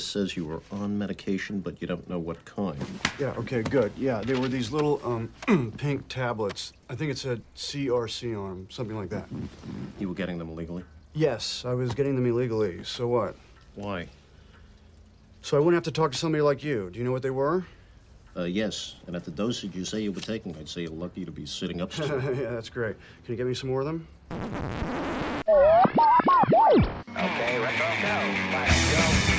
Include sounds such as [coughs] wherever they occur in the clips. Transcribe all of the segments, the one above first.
This says you were on medication, but you don't know what kind. Yeah, okay, good. Yeah, they were these little um, [clears throat] pink tablets. I think it said CRC on them, something like that. You were getting them illegally? Yes, I was getting them illegally. So what? Why? So I wouldn't have to talk to somebody like you. Do you know what they were? Uh, yes. And at the dosage you say you were taking, I'd say you're lucky to be sitting up [laughs] still. yeah, that's great. Can you get me some more of them? Okay, retro go. Let's go.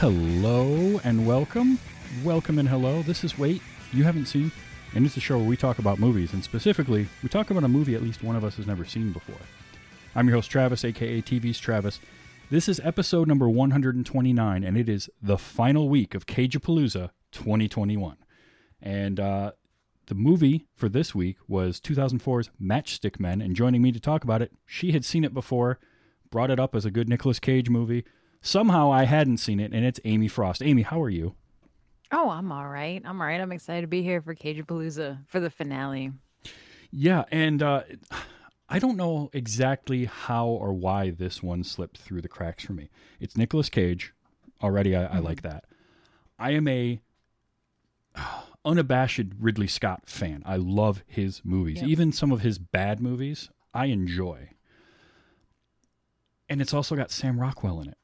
Hello and welcome. Welcome and hello. This is Wait, You Haven't Seen, and it's a show where we talk about movies, and specifically, we talk about a movie at least one of us has never seen before. I'm your host, Travis, aka TV's Travis. This is episode number 129, and it is the final week of Cageapalooza 2021. And uh, the movie for this week was 2004's Matchstick Men, and joining me to talk about it, she had seen it before, brought it up as a good Nicolas Cage movie. Somehow I hadn't seen it, and it's Amy Frost. Amy, how are you? Oh, I'm all right. I'm all right. I'm excited to be here for Cageapalooza for the finale. Yeah, and uh, I don't know exactly how or why this one slipped through the cracks for me. It's Nicolas Cage. Already, I, I like that. I am a unabashed Ridley Scott fan. I love his movies, Yep. even some of his bad movies. I enjoy, and it's also got Sam Rockwell in it.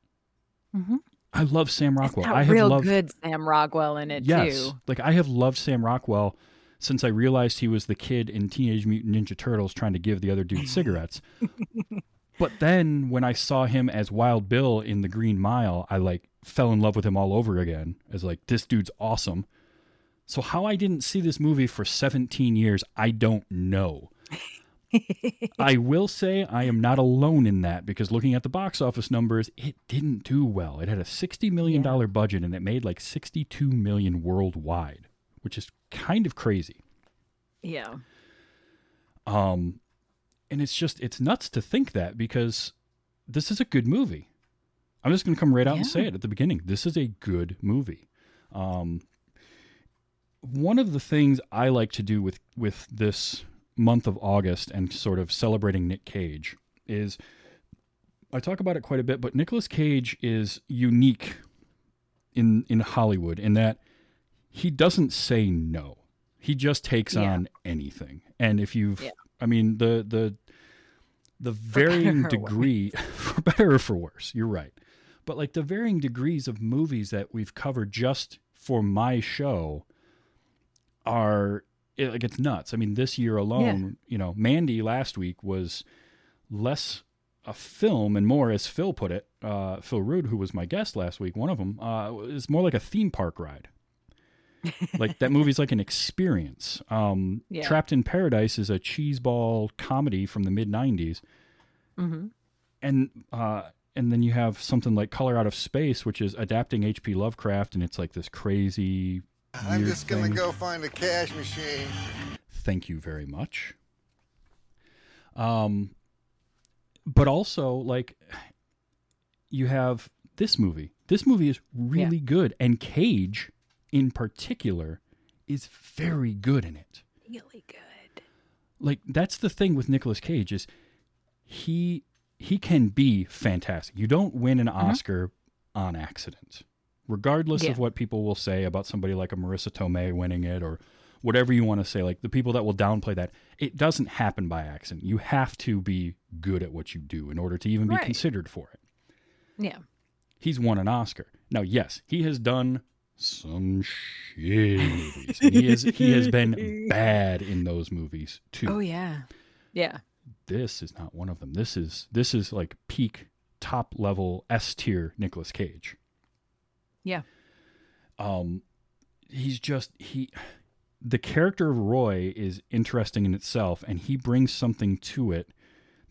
Mhm. I love Sam Rockwell. I have real loved good Sam Rockwell in it yes, too. like I have loved Sam Rockwell since I realized he was the kid in Teenage Mutant Ninja Turtles trying to give the other dude cigarettes. [laughs] but then when I saw him as Wild Bill in The Green Mile, I like fell in love with him all over again. As like this dude's awesome. So how I didn't see this movie for 17 years, I don't know. [laughs] I will say I am not alone in that because looking at the box office numbers, it didn't do well. It had a $60 million budget and it made like 62 million worldwide, which is kind of crazy. Yeah. Um and it's just it's nuts to think that because this is a good movie. I'm just going to come right out and say it at the beginning. This is a good movie. Um one of the things I like to do with with this month of August and sort of celebrating Nick Cage is I talk about it quite a bit, but Nicolas Cage is unique in in Hollywood in that he doesn't say no. He just takes Yeah. on anything. And if you've Yeah. I mean the the the varying or degree [laughs] for better or for worse, you're right. But like the varying degrees of movies that we've covered just for my show are it, like it's nuts. I mean, this year alone, you know, Mandy last week was less a film and more, as Phil put it, uh, Phil Rude, who was my guest last week, one of them, uh, is more like a theme park ride. [laughs] like that movie's like an experience. Um, Yeah. Trapped in Paradise is a cheeseball comedy from the mid '90s, hmm and uh, and then you have something like Color Out of Space, which is adapting H.P. Lovecraft, and it's like this crazy. I'm weird just gonna go find a cash machine. Thank you very much. Um, but also like you have this movie. This movie is really good, and Cage, in particular, is very good in it. Really good. Like that's the thing with Nicolas Cage is he he can be fantastic. You don't win an Oscar on accident. Regardless Yeah. of what people will say about somebody like a Marisa Tomei winning it or whatever you want to say, like the people that will downplay that, it doesn't happen by accident. You have to be good at what you do in order to even be Right. considered for it. Yeah. He's won an Oscar. Now, yes, he has done some shit movies. And he has [laughs] he has been bad in those movies too. Oh yeah. Yeah. This is not one of them. This is this is like peak top level S tier Nicolas Cage. Yeah. Um he's just he the character of Roy is interesting in itself and he brings something to it.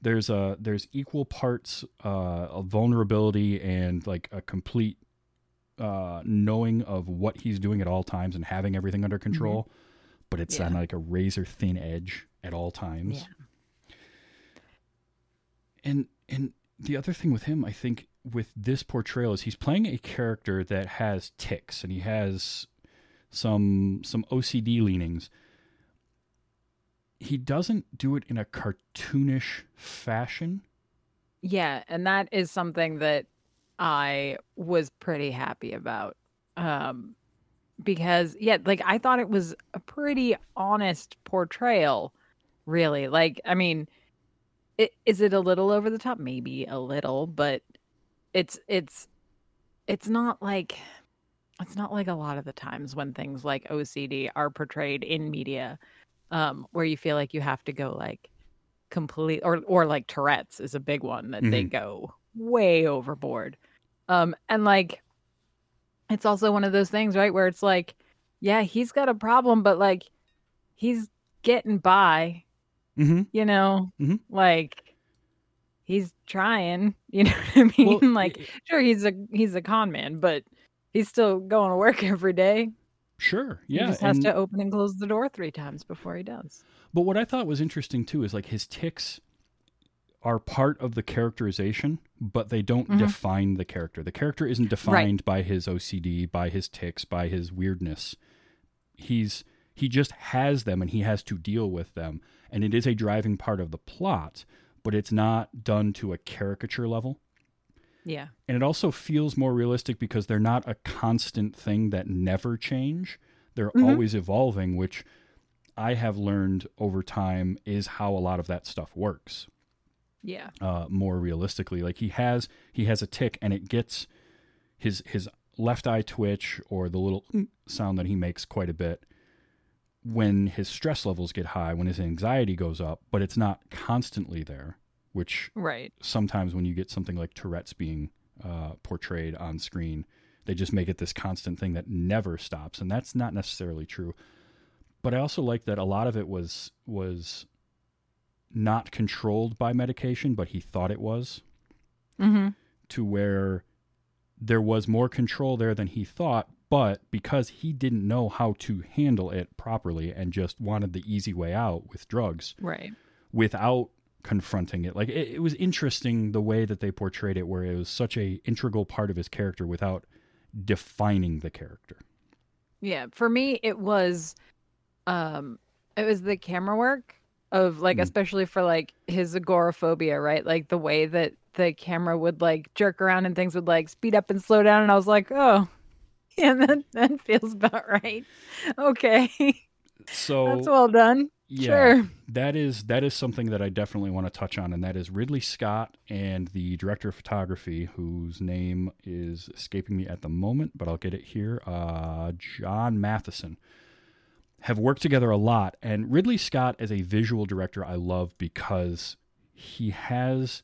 There's a there's equal parts uh of vulnerability and like a complete uh knowing of what he's doing at all times and having everything under control, but it's on like a razor thin edge at all times. Yeah. And and the other thing with him, I think, with this portrayal is he's playing a character that has ticks and he has some some OCD leanings. he doesn't do it in a cartoonish fashion. Yeah, and that is something that I was pretty happy about. Um because yeah, like I thought it was a pretty honest portrayal, really. Like, I mean, it, is it a little over the top? Maybe a little, but it's it's it's not like it's not like a lot of the times when things like OCD are portrayed in media, um, where you feel like you have to go like complete or or like Tourette's is a big one that they go way overboard. Um, and like it's also one of those things, right, where it's like, yeah, he's got a problem, but like he's getting by, Mm-hmm. you know, Mhm. like he's trying, [laughs] you know what I mean? Well, [laughs] like sure he's a he's a con man, but he's still going to work [laughs] every day. Sure. Yeah. He just has and- to open and close the door three times before he does. But what I thought was interesting too is like his ticks are part of the characterization, but they don't Mhm. define the character. The character isn't defined by his OCD, by his ticks, by his weirdness. He's he just has them and he has to deal with them. And it is a driving part of the plot, but it's not done to a caricature level. Yeah. And it also feels more realistic because they're not a constant thing that never change. They're Mhm. always evolving, which I have learned over time is how a lot of that stuff works. Yeah. Uh, more realistically, like he has he has a tick, and it gets his his left eye twitch or the little "Mm" sound that he makes quite a bit when his stress levels get high, when his anxiety goes up, but it's not constantly there, which Right. sometimes when you get something like Tourette's being uh, portrayed on screen, they just make it this constant thing that never stops, and that's not necessarily true. But I also like that a lot of it was was not controlled by medication, but he thought it was, Mm-hmm. to where there was more control there than he thought. But because he didn't know how to handle it properly and just wanted the easy way out with drugs, Right. without confronting it. Like it, it was interesting the way that they portrayed it, where it was such a integral part of his character without defining the character. Yeah. For me, it was, um, it was the camera work of like, Mm. especially for like his agoraphobia, right? Like the way that the camera would like jerk around and things would like speed up and slow down. And I was like, oh, [laughs] yeah, that, that feels about right. Okay. So That's well done. yeah, Sure. that is that is something that I definitely want to touch on, and that is Ridley Scott and the director of photography, whose name is escaping me at the moment, but I'll get it here. Uh, John Mathieson have worked together a lot, and Ridley Scott as a visual director, I love because he has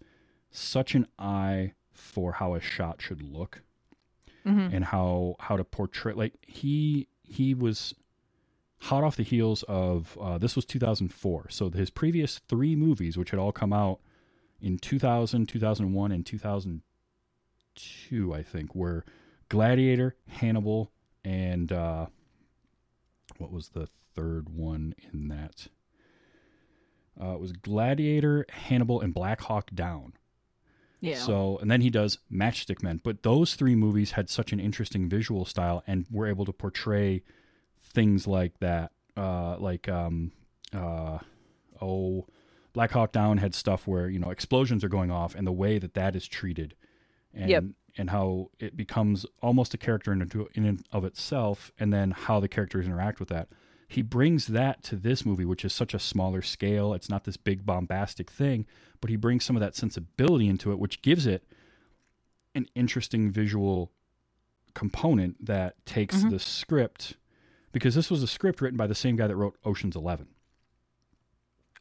such an eye for how a shot should look Mhm. and how how to portray like he he was hot off the heels of uh, this was 2004 so his previous three movies which had all come out in 2000 2001 and 2002 i think were gladiator hannibal and uh, what was the third one in that? Uh, it was gladiator hannibal and black hawk down Yeah. so, and then he does Matchstick Men. But those three movies had such an interesting visual style and were able to portray things like that. Uh, like, um, uh, oh, Black Hawk Down had stuff where, you know, explosions are going off and the way that that is treated. And, Yep. and how it becomes almost a character in, in and of itself, and then how the characters interact with that. He brings that to this movie, which is such a smaller scale. It's not this big bombastic thing, but he brings some of that sensibility into it, which gives it an interesting visual component that takes Mhm. the script because this was a script written by the same guy that wrote Ocean's Eleven.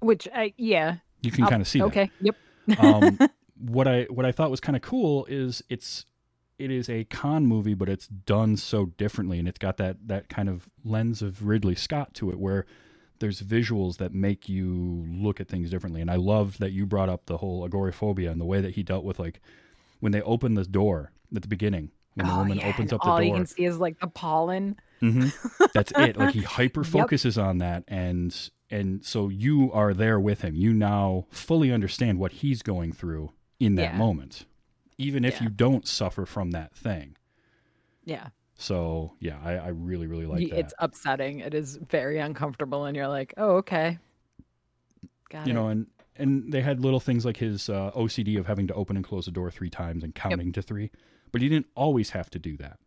Which, I, yeah. You can Oh, kind of see that. Okay. Yep. um, [laughs] what I what I thought was kind of cool is it's it is a con movie, but it's done so differently, and it's got that that kind of lens of Ridley Scott to it, where there's visuals that make you look at things differently. And I love that you brought up the whole agoraphobia and the way that he dealt with like when they open the door at the beginning when the Oh, woman yeah, opens up the door. all you can see is like the pollen. hmm That's it. Like he [laughs] hyper focuses on that, and and so you are there with him. You now fully understand what he's going through in that Yeah. moment, even if Yeah. you don't suffer from that thing. Yeah. So yeah, I, I really really like Y- that. It's upsetting. It is very uncomfortable, and you're like, oh, okay. Got you it. know, and and they had little things like his uh, OCD of having to open and close the door three times and counting to three, but he didn't always have to do that.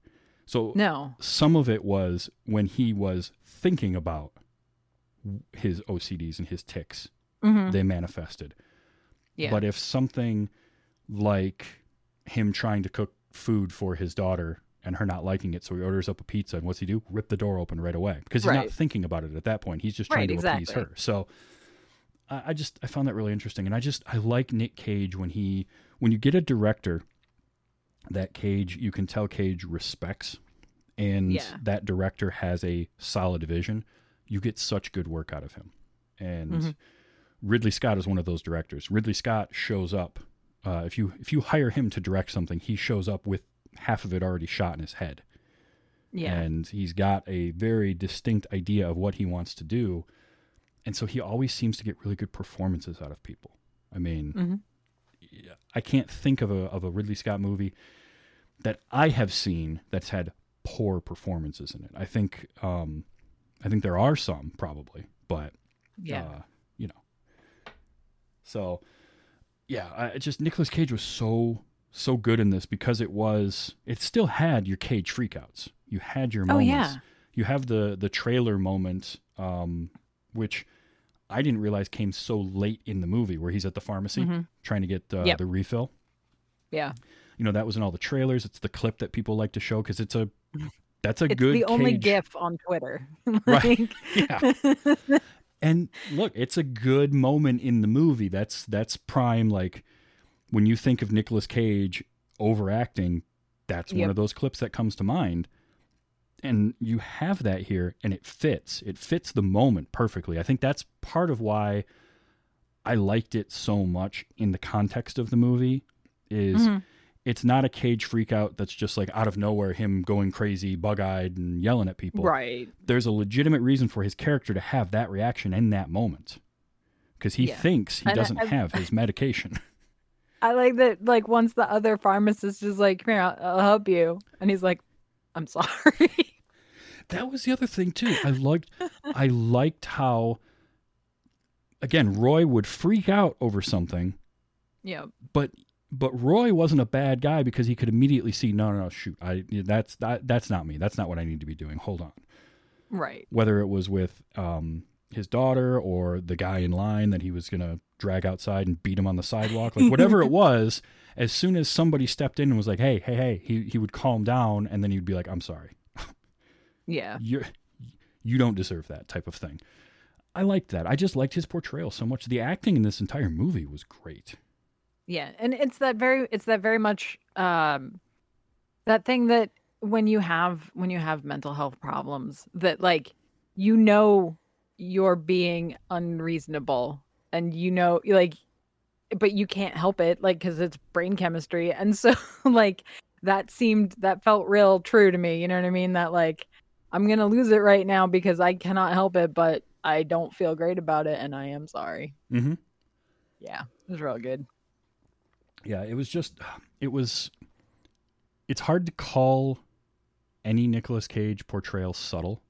So no. some of it was when he was thinking about his OCDs and his ticks, Mhm. they manifested. Yeah. But if something like him trying to cook food for his daughter and her not liking it, so he orders up a pizza, and what's he do? Rip the door open right away because he's not thinking about it at that point. He's just trying Right, to appease her. So I, I just I found that really interesting, and I just I like Nick Cage when he when you get a director that Cage you can tell Cage respects, and Yeah. that director has a solid vision. You get such good work out of him, and Mhm. Ridley Scott is one of those directors. Ridley Scott shows up. Uh, if you if you hire him to direct something, he shows up with half of it already shot in his head, Yeah. and he's got a very distinct idea of what he wants to do, and so he always seems to get really good performances out of people. I mean, Mhm. I can't think of a of a Ridley Scott movie that I have seen that's had poor performances in it. I think um, I think there are some probably, but yeah. uh, you know. So, yeah, I, just Nicolas Cage was so so good in this because it was it still had your Cage freakouts. You had your moments. Oh, moments. yeah. You have the the trailer moment, um, which I didn't realize came so late in the movie, where he's at the pharmacy Mhm. trying to get uh, Yep. the refill. yeah. You know that was in all the trailers. It's the clip that people like to show because it's a [laughs] that's a It's good the only Cage- GIF on Twitter. [laughs] Right. [laughs] Yeah. And look, it's a good moment in the movie. That's that's prime like when you think of Nicolas Cage overacting, that's one of those clips that comes to mind. And you have that here and it fits. It fits the moment perfectly. I think that's part of why I liked it so much in the context of the movie is Mhm. It's not a cage freakout that's just like out of nowhere him going crazy, bug-eyed and yelling at people Right. there's a legitimate reason for his character to have that reaction in that moment because he Yeah. thinks he And doesn't I- have his medication. [laughs] I like that. Like once the other pharmacist is like, "Come here, I'll, I'll help you," and he's like, "I'm sorry." [laughs] that was the other thing too. I liked I liked how again Roy would freak out over something, yeah. but but Roy wasn't a bad guy because he could immediately see no no no shoot I that's that, that's not me. That's not what I need to be doing. Hold on. Right. whether it was with um, his daughter or the guy in line that he was going to drag outside and beat him on the sidewalk, like whatever it [laughs] was, as soon as somebody stepped in and was like, "Hey, hey, hey," he he would calm down and then he'd be like, "I'm sorry, Yeah. [laughs] you you don't deserve that type of thing." I liked that. I just liked his portrayal so much. The acting in this entire movie was great. Yeah, and it's that very it's that very much um that thing that when you have when you have mental health problems that like you know you're being unreasonable and you know like but you can't help it like cuz it's brain chemistry and so [laughs] like that seemed that felt real true to me, you know what I mean? That like I'm going to lose it right now because I cannot help it but I don't feel great about it and I am sorry. Mm-hmm. Yeah, it was real good. Yeah it was just it was it's hard to call any Nicolas Cage portrayal subtle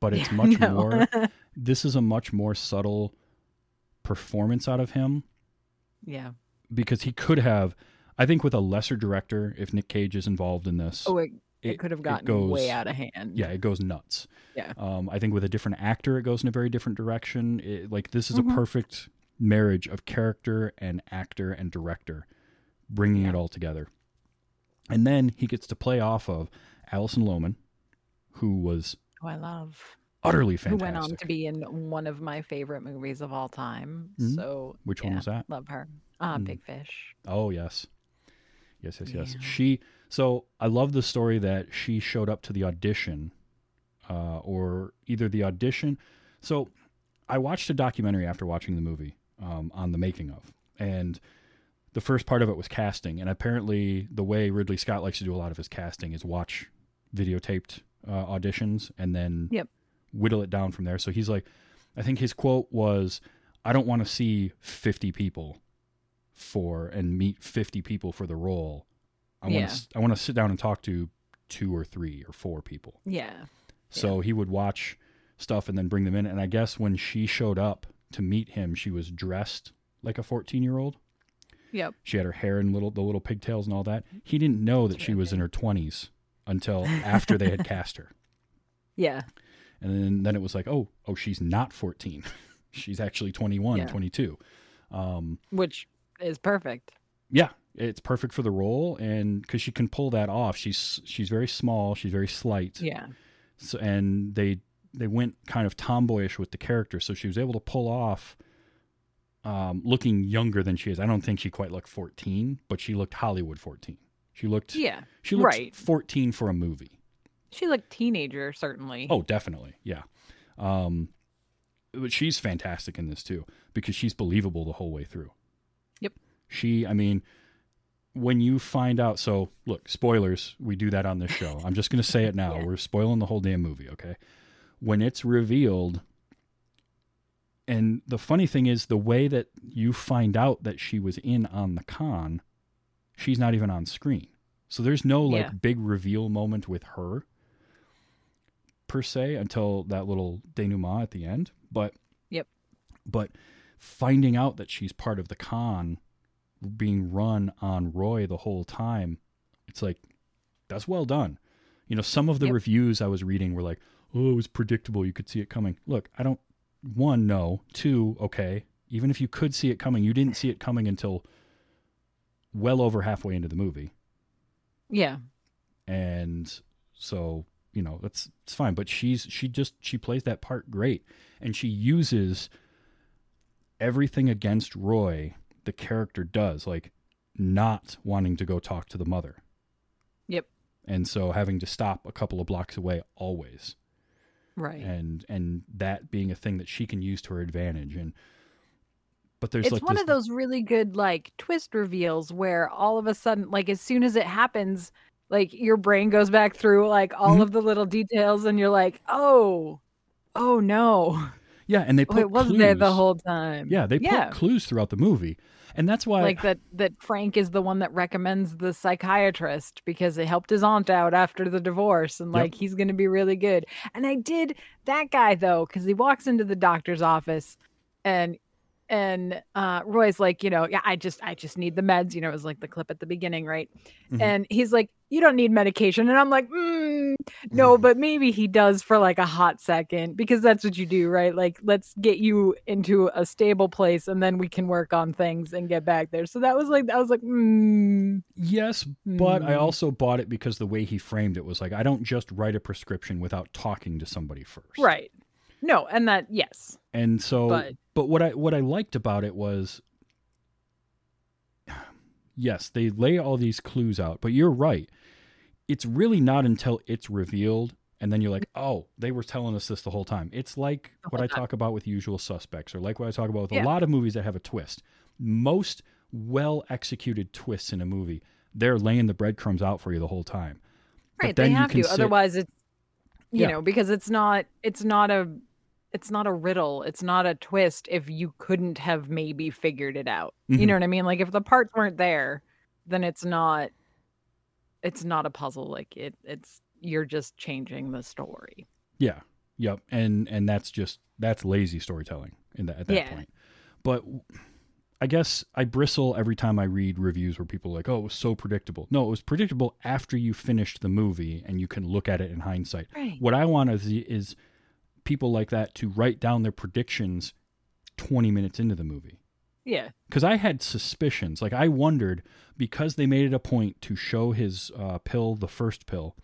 but it's [laughs] Yeah, much no. more [laughs] this is a much more subtle performance out of him yeah. because he could have I think with a lesser director if Nick Cage is involved in this Oh, it, it, could have gotten way out of hand. yeah it goes nuts Yeah. um, I think with a different actor it goes in a very different direction it, like this is Mhm. a perfect marriage of character and actor and director bringing it all together and then he gets to play off of Alison Lohman who was Who I love. utterly fantastic. Who went on to be in one of my favorite movies of all time. Mhm. So which one was that Love her. Uh, Mm. Big Fish. Oh yes, yes, yes, yes. Yeah. She. So I love the story that she showed up to the audition, uh, or either the audition. So I watched a documentary after watching the movie um, on the making of, and the first part of it was casting. And apparently, the way Ridley Scott likes to do a lot of his casting is watch videotaped uh, auditions and then Yep. whittle it down from there. So he's like, I think his quote was, "I don't want to see fifty people." for and meet 50 people for the role i Yeah. want to i want to sit down and talk to two or three or four people Yeah. so he would watch stuff and then bring them in and i guess when she showed up to meet him, she was dressed like a 14 year old. Yep. She had her hair and little the little pigtails and all that. He didn't know that she was in her 20s until [laughs] after they had cast her. Yeah. And then, then it was like, oh, oh, she's not 14. [laughs] she's actually 21, Yeah. 22. Um, Which is perfect. yeah, it's perfect for the role, and because she can pull that off, she's she's very small, she's very slight, Yeah. so, and they they went kind of tomboyish with the character, so she was able to pull off um, looking younger than she is. I don't think she quite looked 14, but she looked Hollywood 14. She looked Yeah. she looked right. 14 for a movie. She looked teenager, certainly. Oh, definitely. Yeah. Um, but she's fantastic in this too because she's believable the whole way through. Yep. She, I mean, when you find out, so look, spoilers, we do that on this show. I'm just going to say it now. [laughs] Yeah. We're spoiling the whole damn movie, okay? When it's revealed, and the funny thing is, the way that you find out that she was in on the con, she's not even on screen. So there's no like Yeah. big reveal moment with her per se until that little denouement at the end. But Yep. but finding out that she's part of the con being run on Roy the whole time, it's like that's well done. You know, some of the Yep. reviews I was reading were like, "Oh, it was predictable. You could see it coming." Look, I don't. One, no. Two, okay. Even if you could see it coming, you didn't see it coming until well over halfway into the movie Yeah. and so you know that's it's fine but she's she just she plays that part great and she uses everything against roy the character does like not wanting to go talk to the mother Yep. and so having to stop a couple of blocks away always Right. and and that being a thing that she can use to her advantage. And but there's it's like one this, of those really good like twist reveals where all of a sudden like as soon as it happens like your brain goes back through like all Mhm. of the little details and you're like oh oh no. Yeah and they oh, put it wasn't there the whole time. Yeah they yeah. put clues throughout the movie and that's why like that that frank is the one that recommends the psychiatrist because it helped his aunt out after the divorce and Yep. like he's gonna be really good and i did that guy though because he walks into the doctor's office and and uh roy's like you know yeah i just i just need the meds you know it was like the clip at the beginning right Mhm. and he's like you don't need medication. And i'm like mm, no but maybe he does for like a hot second because that's what you do right? Like let's get you into a stable place and then we can work on things and get back there. So that was like i was like mm, Yes, but I Mm. also bought it because the way he framed it was like I don't just write a prescription without talking to somebody first. right. No and that yes. And so but, But- what I what I liked about it was yes, they lay all these clues out, but you're right. It's really not until it's revealed and then you're like, mm-hmm. "Oh, they were telling us this the whole time." It's like what I talk about with Usual Suspects or like what I talk about with Yeah. a lot of movies that have a twist. Most well executed twists in a movie, they're laying the breadcrumbs out for you the whole time. But right then they you have to sit- otherwise it's you Yeah. know because it's not it's not a it's not a riddle it's not a twist if you couldn't have maybe figured it out you Mhm. know what i mean like if the parts weren't there then it's not it's not a puzzle like it it's you're just changing the story Yeah. Yep. And and that's just that's lazy storytelling in that at that Yeah. point. But I guess I bristle every time I read reviews where people are like, "Oh, it was so predictable." No, it was predictable after you finished the movie and you can look at it in hindsight. right What I want is, is people like that to write down their predictions 20 minutes into the movie. yeah Because I had suspicions. Like, I wondered because they made it a point to show his uh, pill, the first pill,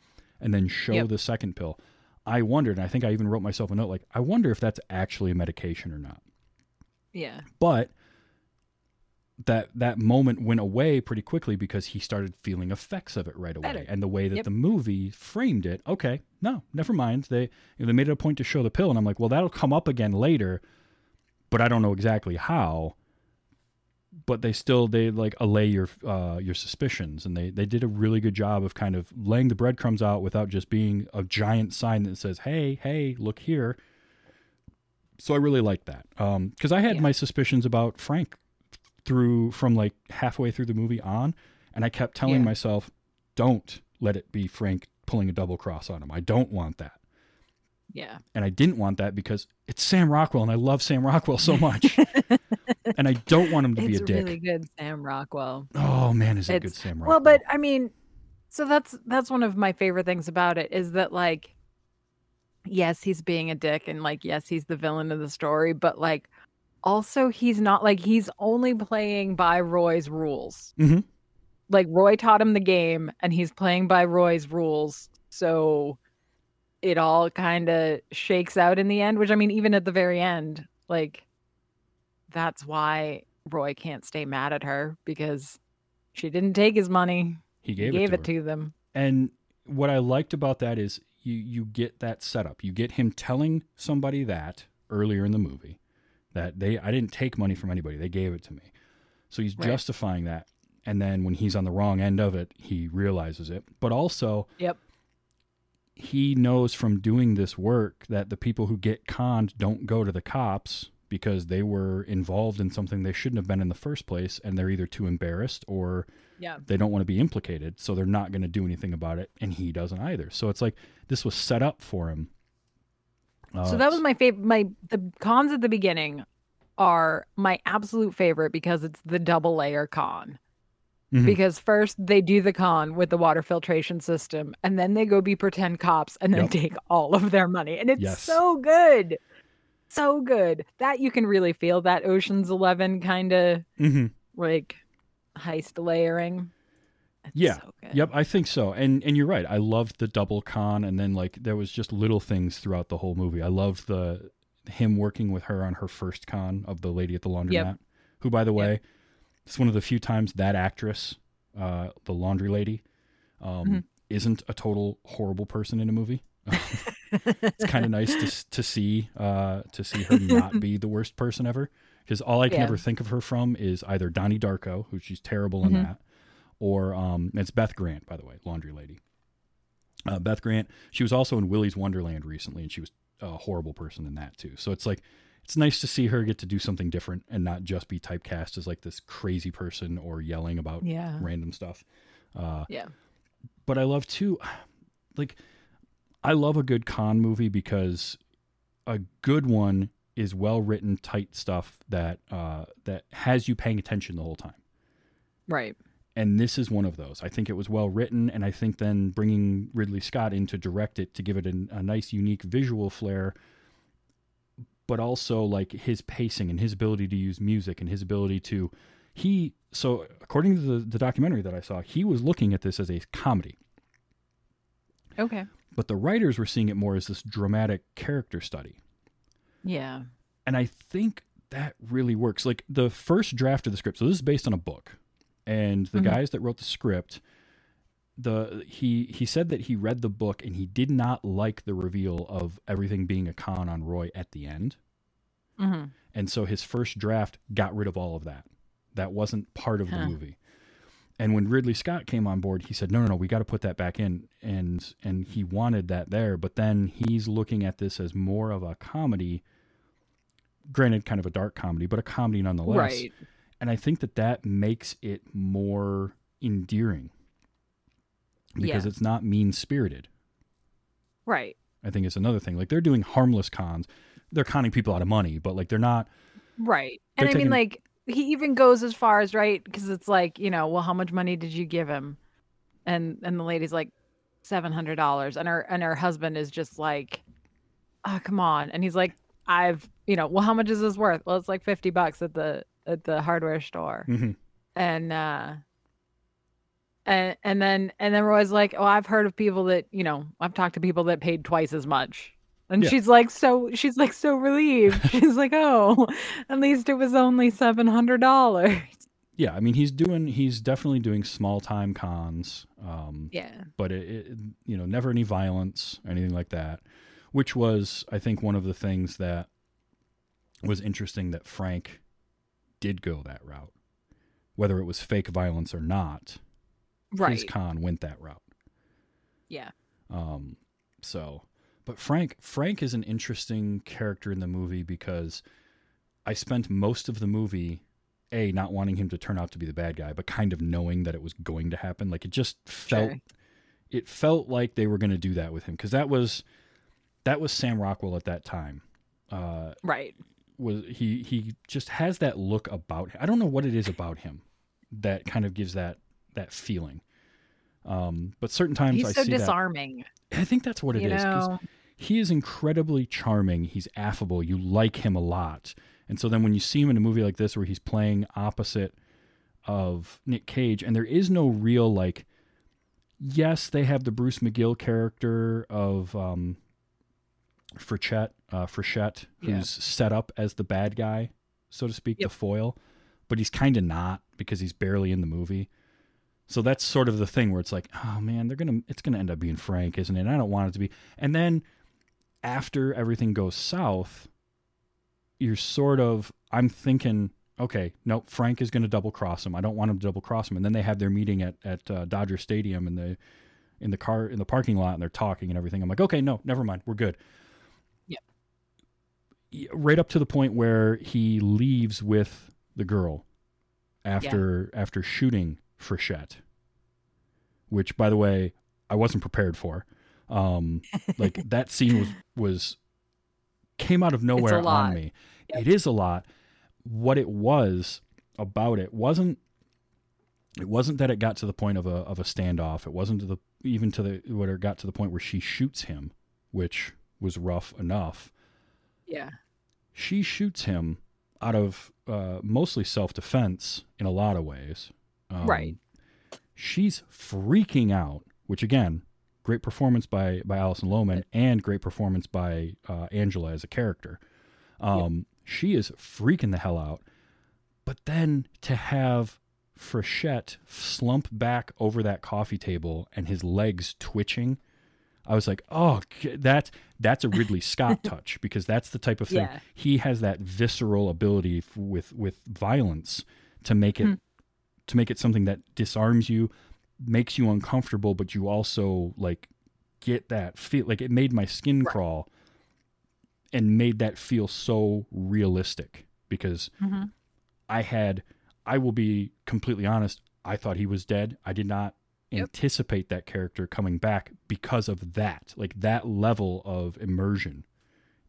and then show Yep. the second pill. I wondered, and I think I even wrote myself a note like, I wonder if that's actually a medication or not. yeah But that that moment went away pretty quickly because he started feeling effects of it right away. Better. And the way that Yep. the movie framed it, okay, no, never mind. They they made it a point to show the pill, and I'm like, well, that'll come up again later, but I don't know exactly how. But they still they like allay your uh, your suspicions, and they they did a really good job of kind of laying the breadcrumbs out without just being a giant sign that says, "Hey, hey, look here." So I really like that because I had Yeah. my suspicions about Frank through from like halfway through the movie on, and I kept telling Yeah. myself, "Don't let it be Frank pulling a double cross on him. I don't want that." Yeah. And I didn't want that because it's Sam Rockwell and I love Sam Rockwell so much. [laughs] and I don't want him to be a dick. really good, Sam Rockwell. Oh man, is it good Sam Rockwell? Well, but I mean, so that's that's one of my favorite things about it is that like, yes, he's being a dick, and like, yes, he's the villain of the story, but like, also he's not like he's only playing by Roy's rules. Mhm. Like Roy taught him the game, and he's playing by Roy's rules, so it all kind of shakes out in the end. Which I mean, even at the very end, like, that's why Roy can't stay mad at her because she didn't take his money. he He gave, gave, it, it, to, her. to them. And what I liked about that is you you get that setup. You get him telling somebody that earlier in the movie that they I didn't take money from anybody. They gave it to me. So he's Right. justifying that. And then when he's on the wrong end of it, he realizes it. But also Yep. he knows from doing this work that the people who get conned don't go to the cops because they were involved in something they shouldn't have been in the first place and they're either too embarrassed or Yeah. they don't want to be implicated so they're not going to do anything about it and he doesn't either so it's like this was set up for him Uh, so that was my favorite. My the cons at the beginning are my absolute favorite because it's the double layer con. Mhm. Because first they do the con with the water filtration system, and then they go be pretend cops and then Yep. take all of their money, and it's Yes. so good, so good that you can really feel that Ocean's Eleven kind of Mhm. like heist layering. It's Yeah. so. Yep, I think so. And and you're right. I loved the double con and then like there was just little things throughout the whole movie. I loved the him working with her on her first con of the lady at the laundromat. Who by the Yep. way, it's one of the few times that actress, uh, the laundry lady, um, Mhm. isn't a total horrible person in a movie. [laughs] [laughs] it's kind of nice to to see uh, to see her not be the worst person ever. Because all I can Yeah. ever think of her from is either Donnie Darko, who she's terrible in Mhm. that, or um, it's Beth Grant, by the way, laundry lady. Uh, Beth Grant. She was also in Willy's Wonderland recently, and she was a horrible person in that too. So it's like it's nice to see her get to do something different and not just be typecast as like this crazy person or yelling about Yeah. random stuff. Uh, Yeah. but I love too, like, I love a good con movie because a good one is well written, tight stuff that uh, that has you paying attention the whole time. Right. And this is one of those. I think it was well written, and I think then bringing Ridley Scott in to direct it to give it an, a nice, unique visual flair, but also like his pacing and his ability to use music and his ability to he so according to the, the documentary that I saw, he was looking at this as a comedy. Okay. but the writers were seeing it more as this dramatic character study. Yeah. And I think that really works. Like the first draft of the script, so this is based on a book, and the Mhm. guys that wrote the script, the he he said that he read the book and he did not like the reveal of everything being a con on Roy at the end. hmm And so his first draft got rid of all of that. That wasn't part of the movie. And when Ridley Scott came on board, he said, "No, no, no, we got to put that back in." And and he wanted that there, but then he's looking at this as more of a comedy. Granted, kind of a dark comedy, but a comedy nonetheless. Right. And I think that that makes it more endearing because Yeah. it's not mean spirited. Right. I think it's another thing. Like they're doing harmless cons. They're conning people out of money, but like they're not. Right. They're And I mean, like, he even goes as far as, right? Because it's like, you know, well, how much money did you give him? And and the lady's like, seven hundred dollars, and her and her husband is just like, oh, come on, and he's like, I've, you know, well, how much is this worth? Well, it's like fifty bucks at the at the hardware store, Mhm. and uh, and and then and then Roy's like, oh, I've heard of people that, you know, I've talked to people that paid twice as much. And Yeah. she's like so she's like so relieved. [laughs] She's like, "Oh, at least it was only $700." Yeah, I mean he's doing he's definitely doing small time cons. Um, Yeah. but it, it you know never any violence or anything like that which was i think one of the things that was interesting that frank did go that route whether it was fake violence or not his Right. con went that route Yeah. um so but frank frank is an interesting character in the movie because i spent most of the movie a not wanting him to turn out to be the bad guy but kind of knowing that it was going to happen like it just felt Sure. it felt like they were going to do that with him because that was that was Sam Rockwell at that time. Uh, Right. Was he he just has that look about him. I don't know what it is about him that kind of gives that that feeling. Um, but certain times He's I so see that. disarming. I think that's what it you is. know. he is incredibly charming. He's affable. You like him a lot. And so then when you see him in a movie like this where he's playing opposite of Nick Cage, and there is no real like yes, they have the Bruce McGill character of um Frechette, uh Frechette, who's Yeah. set up as the bad guy, so to speak, Yep. the foil. But he's kinda not because he's barely in the movie. So that's sort of the thing where it's like, oh man, they're gonna it's gonna end up being Frank, isn't it? And I don't want it to be. And then after everything goes south, you're sort of I'm thinking, okay, no, Frank is gonna double cross him. I don't want him to double cross him. And then they have their meeting at at uh, Dodger Stadium in the in the car in the parking lot, and they're talking and everything. I'm like, okay, no, never mind, we're good. Right up to the point where he leaves with the girl after after shooting Frechette, which, by the way, I wasn't prepared for. Um, [laughs] like that scene was was came out of nowhere on me. Yep. It is a lot. What it was about it wasn't it wasn't that it got to the point of a of a standoff. It wasn't to the even to the what it got to the point where she shoots him, which was rough enough Yeah. she shoots him out of uh, mostly self defense in a lot of ways. Um, Right. She's freaking out, which again, great performance by by Alison Lohman and great performance by uh, Angela as a character. Um, She is freaking the hell out. But then to have Frechette slump back over that coffee table and his legs twitching. I was like, oh, that's that's a Ridley Scott [laughs] touch because that's the type of thing Yeah. he has that visceral ability f- with with violence to make it Hmm. to make it something that disarms you, makes you uncomfortable, but you also like get that feel like it made my skin Right. crawl and made that feel so realistic because Mhm. I had I will be completely honest, I thought he was dead. I did not Yep. anticipate that character coming back because of that. Like that level of immersion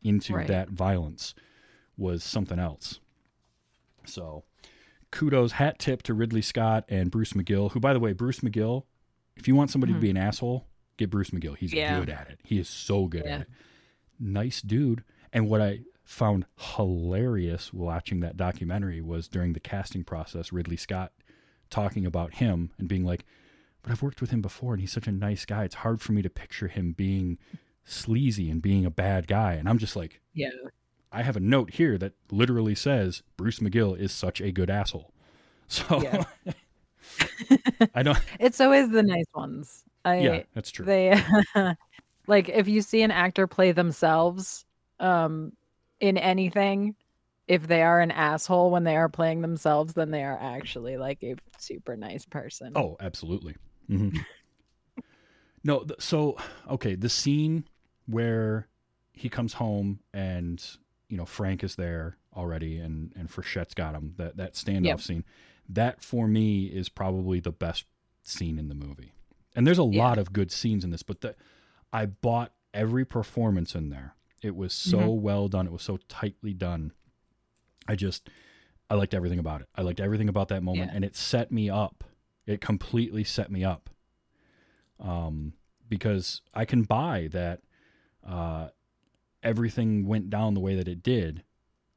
into Right. that violence was something else. So, kudos hat tip to Ridley Scott and Bruce McGill, who by the way, Bruce McGill, if you want somebody Mhm. to be an asshole, get Bruce McGill. He's Yeah. good at it. He is so good Yeah. at it. Nice dude. And what I found hilarious watching that documentary was during the casting process, Ridley Scott talking about him and being like, but I've worked with him before and he's such a nice guy. It's hard for me to picture him being sleazy and being a bad guy. And I'm just like, Yeah. I have a note here that literally says Bruce McGill is such a good asshole. [laughs] So Yeah. [laughs] I don't. [laughs] It's always the nice ones. I Yeah, that's true. they like if you see an actor play themselves um in anything if they are an asshole when they are playing themselves then they are actually like a super nice person Oh, absolutely. Hmm no, th- so okay, the scene where he comes home and you know Frank is there already, and and Frechette's got him. That that standoff Yep. scene, that for me is probably the best scene in the movie. And there's a Yeah. lot of good scenes in this, but the, I bought every performance in there. It was so Mhm. well done. It was so tightly done. I just I liked everything about it. I liked everything about that moment, Yeah. and it set me up. It completely set me up. Um, because I can buy that uh, everything went down the way that it did,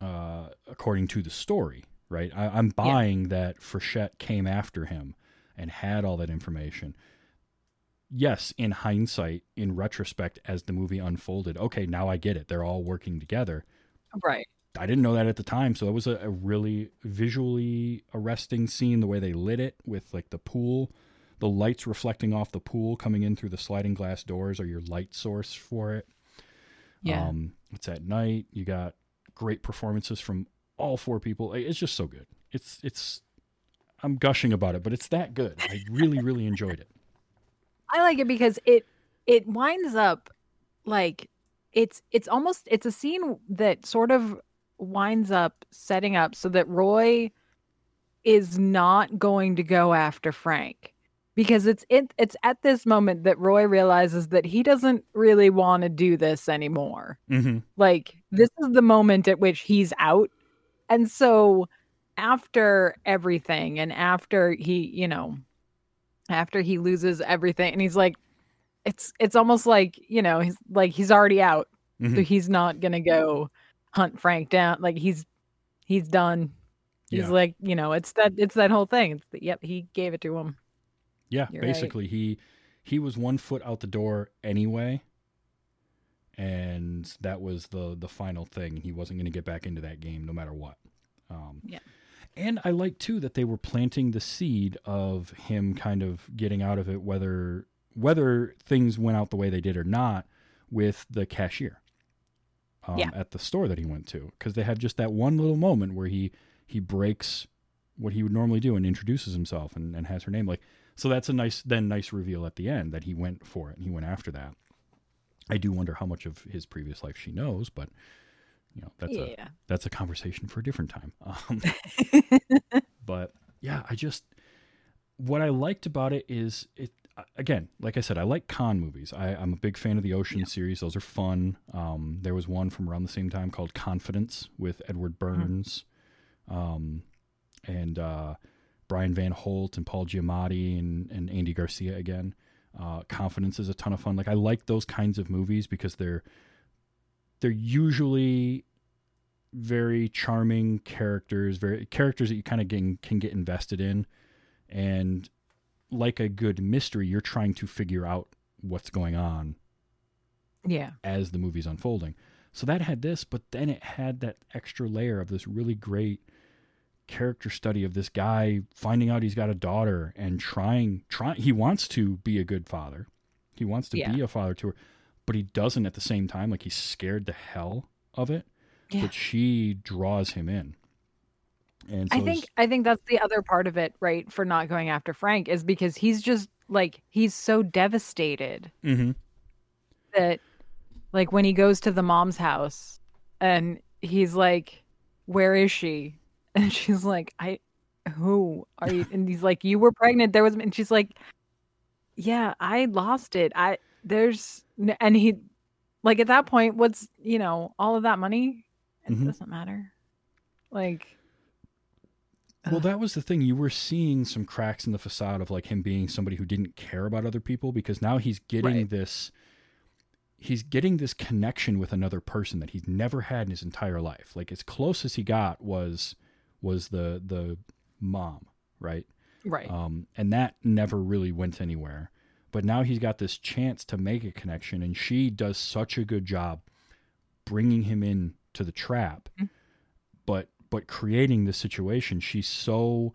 uh, according to the story. Right? I, I'm buying that Frechette came after him and had all that information. Yes, in hindsight, in retrospect, as the movie unfolded, okay, now I get it. They're all working together. right I didn't know that at the time, so it was a, a really visually arresting scene. The way they lit it with like the pool, the lights reflecting off the pool coming in through the sliding glass doors are your light source for it. yeah Um, it's at night. You got great performances from all four people. It's just so good. It's it's. I'm gushing about it, but it's that good. I really really enjoyed it. i like it because it it winds up like it's it's almost it's a scene that sort of winds up setting up so that roy is not going to go after frank because it's it, it's at this moment that Roy realizes that he doesn't really want to do this anymore. Mm-hmm. Like this is the moment at which he's out. And so after everything and after he, you know, after he loses everything and he's like it's it's almost like, you know, he's like he's already out. So Mhm. he's not going to go hunt Frank down. Like he's he's done. He's Yeah. like, you know, it's that it's that whole thing. The, yep, he gave it to him. Yeah, You're right. basically he he was one foot out the door anyway, and that was the the final thing. He wasn't going to get back into that game no matter what. Um, Yeah. And I like too that they were planting the seed of him kind of getting out of it, whether whether things went out the way they did or not, with the cashier um, Yeah. at the store that he went to, because they had just that one little moment where he he breaks what he would normally do and introduces himself and, and has her name like so that's a nice then nice reveal at the end that he went for it and he went after that. I do wonder how much of his previous life she knows but you know that's a that's a conversation for a different time. [laughs] Um, [laughs] but yeah i just what i liked about it is it again like i said i like con movies. I, i'm a big fan of the ocean series. Those are fun. Um, there was one from around the same time called confidence with edward burns. Um, and uh, brian van holt and paul giamatti and, and andy garcia again. Uh, confidence is a ton of fun. Like i like those kinds of movies because they're they're usually very charming characters, very characters that you kind of can, can get invested in. And like a good mystery, you're trying to figure out what's going on Yeah. as the movie's unfolding. So that had this, but then it had that extra layer of this really great character study of this guy finding out he's got a daughter and trying trying he wants to be a good father. He wants to Yeah. be a father to her, but he doesn't at the same time like he's scared the hell of it. Yeah. But she draws him in. And so I think I think that's the other part of it, right? For not going after Frank is because he's just like he's so devastated hmm that like when he goes to the mom's house and he's like, Where is she? [laughs] And she's like, I who are you? And he's like, You were pregnant. There was and she's like, Yeah, I lost it. I there's and he like at that point, what's you know, all of that money? It Mhm. doesn't matter. Like Well, that was the thing. You were seeing some cracks in the facade of like him being somebody who didn't care about other people because now he's getting Right. this he's getting this connection with another person that he's never had in his entire life. Like as close as he got was was the the mom, right? right. Um, and that never really went anywhere. But now he's got this chance to make a connection, and she does such a good job bringing him in to the trap, Mhm. but but creating this situation. She's so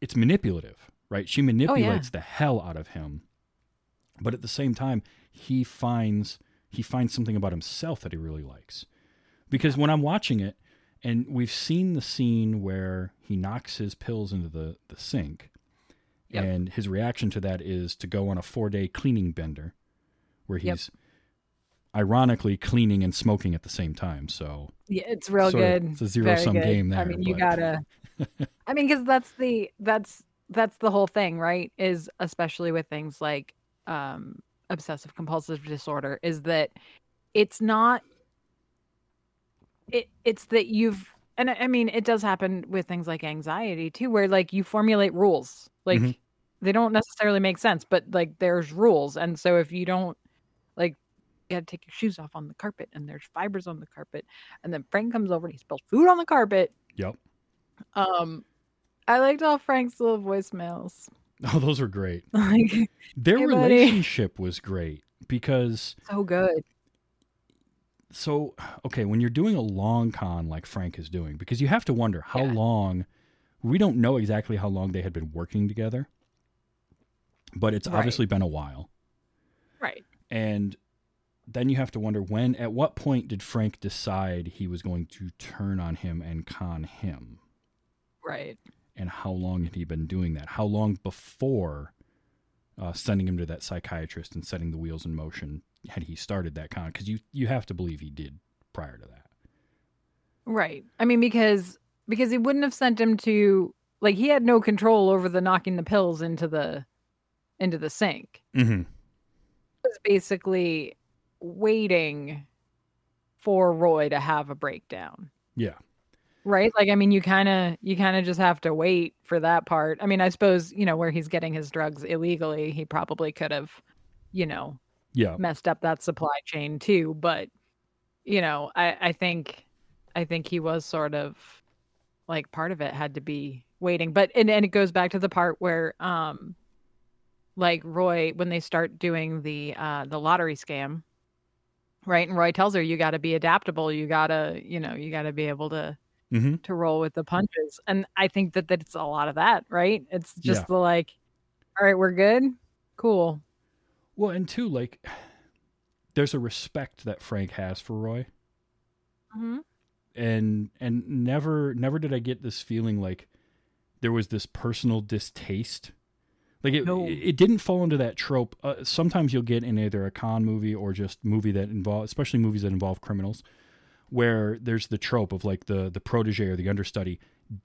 it's manipulative, right? She oh, manipulates the hell out of him, but at the same time, he finds he finds something about himself that he really likes. Because when I'm watching it, and we've seen the scene where he knocks his pills into the, the sink, Yep. and his reaction to that is to go on a four day cleaning bender, where Yep. Ironically cleaning and smoking at the same time. So Yeah, it's real sort of- good. it's a zero Very sum good. game I mean, you but- gotta. [laughs] I mean, because that's the that's that's the whole thing, right? Is especially with things like um obsessive compulsive disorder, is that it's not. It it's that you've and I mean it does happen with things like anxiety too, where like you formulate rules, like Mhm. they don't necessarily make sense, but like there's rules, and so if you don't you gotta take your shoes off on the carpet and there's fibers on the carpet and then frank comes over and he spills food on the carpet yep. um i liked all frank's little voicemails [laughs] Oh, those were great. [laughs] like Their Hey, relationship was great because so good so okay when you're doing a long con like frank is doing because you have to wonder how Yeah. long we don't know exactly how long they had been working together but it's Right. obviously been a while right and then you have to wonder when at what point did frank decide he was going to turn on him and con him? Right. And how long had he been doing that? How long before uh, sending him to that psychiatrist and setting the wheels in motion had he started that con? Because you you have to believe he did prior to that. Right. I mean because because he wouldn't have sent him to like he had no control over the knocking the pills into the into the sink. Mm-hmm. was basically waiting for Roy to have a breakdown. Yeah. Right? Like I mean you kind of you kind of just have to wait for that part. I mean, I suppose, you know, where he's getting his drugs illegally, he probably could have, you know, Yeah. messed up that supply chain too, but you know, I I think I think he was sort of like part of it had to be waiting. But and and it goes back to the part where um like Roy when they start doing the uh the lottery scam, right? And Roy tells her you got to be adaptable, you got to, you know, you got to be able to Mm-hmm. to roll with the punches. And I think that that's a lot of that, right? It's just Yeah. the like all right, we're good. Cool. Well, and two, like, [sighs] there's a respect that Frank has for Roy, Mhm. and and never never did I get this feeling like there was this personal distaste. Like it, No. it, didn't fall into that trope. Uh, sometimes you'll get in either a con movie or just movie that involve, especially movies that involve criminals, where there's the trope of like the the protege or the understudy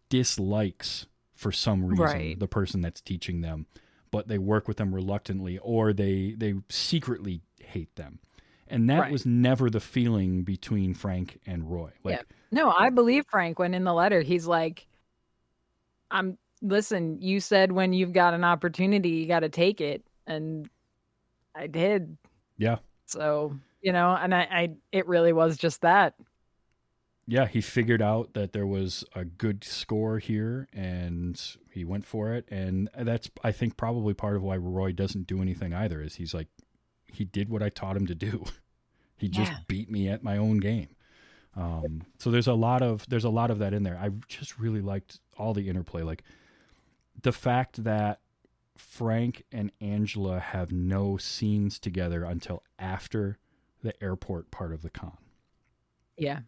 dislikes for some reason Right. the person that's teaching them, but they work with them reluctantly or they they secretly hate them. And that Right. was never the feeling between Frank and Roy. Like Yeah. No, I believe Frank when in the letter he's like, I'm listen, you said when you've got an opportunity, you got to take it. And I did. Yeah. So, you know, and I, I, it really was just that. yeah, he figured out that there was a good score here and he went for it. And that's, I think, probably part of why Roy doesn't do anything either, is he's like, he did what I taught him to do. [laughs] he just Yeah. beat me at my own game. Um, so there's a lot of there's a lot of that in there. I just really liked all the interplay, like the fact that Frank and Angela have no scenes together until after the airport part of the con Yeah.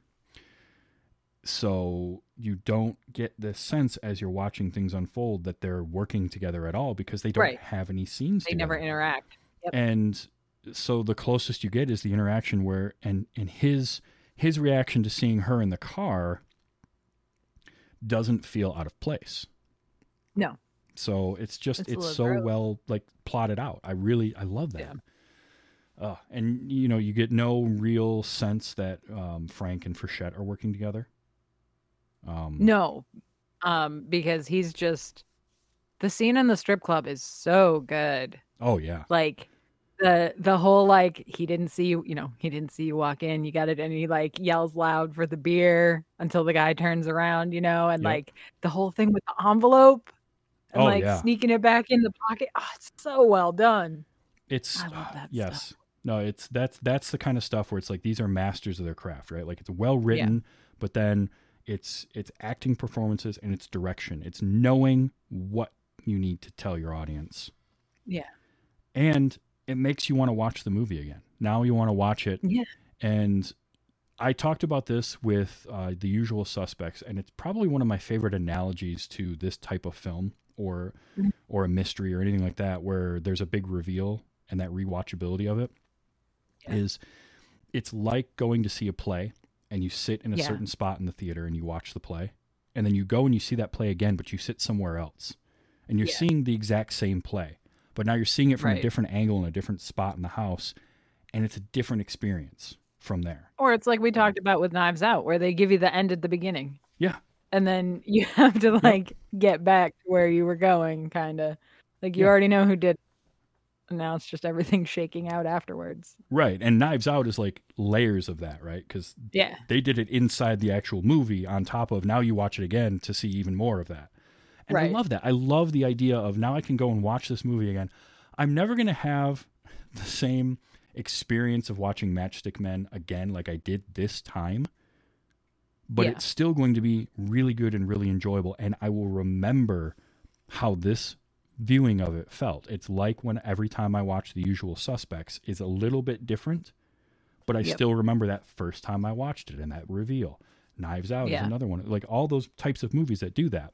so you don't get the sense as you're watching things unfold that they're working together at all because they don't Right. have any scenes They together. never interact. Yep. and so the closest you get is the interaction where and and his his reaction to seeing her in the car doesn't feel out of place No. so it's just It's it's, so gross. well like plotted out i really i love that Yeah. uh, and you know you get no real sense that um, frank and Frechette are working together um, No. Um, because he's just, the scene in the strip club is so good. oh yeah like the the whole like he didn't see you you know he didn't see you walk in you got it and he like yells loud for the beer until the guy turns around you know and Yep. like the whole thing with the envelope and Oh, like yeah. sneaking it back in the pocket oh it's so well done It's I love that yes. stuff. No, it's that's that's the kind of stuff where it's like these are masters of their craft, right? Like it's well written, but then it's it's acting performances and it's direction. It's knowing what you need to tell your audience. Yeah. And it makes you want to watch the movie again. Now you want to watch it. Yeah. And I talked about this with uh, the usual suspects, and it's probably one of my favorite analogies to this type of film or Mhm. or a mystery or anything like that, where there's a big reveal and that rewatchability of it is Yeah. it's like going to see a play and you sit in a Yeah. certain spot in the theater and you watch the play and then you go and you see that play again but you sit somewhere else and you're Yeah. seeing the exact same play but now you're seeing it from a different angle in a different spot in the house and it's a different experience from there or it's like we talked about with knives out where they give you the end at the beginning Yeah. And then you [laughs] have to like get back to where you were going kind of like you Yeah. already know who did and now it's just everything [laughs] shaking out afterwards right and knives out is like layers of that right because yeah they did it inside the actual movie on top of now you watch it again to see even more of that. And I love that. I love the idea of now I can go and watch this movie again. I'm never going to have [laughs] the same experience of watching Matchstick Men again like I did this time. But Yeah. it's still going to be really good and really enjoyable and I will remember how this viewing of it felt. It's like when every time I watch The Usual Suspects is a little bit different, but I Yep. still remember that first time I watched it and that reveal. Knives Out Yeah. is another one. Like all those types of movies that do that.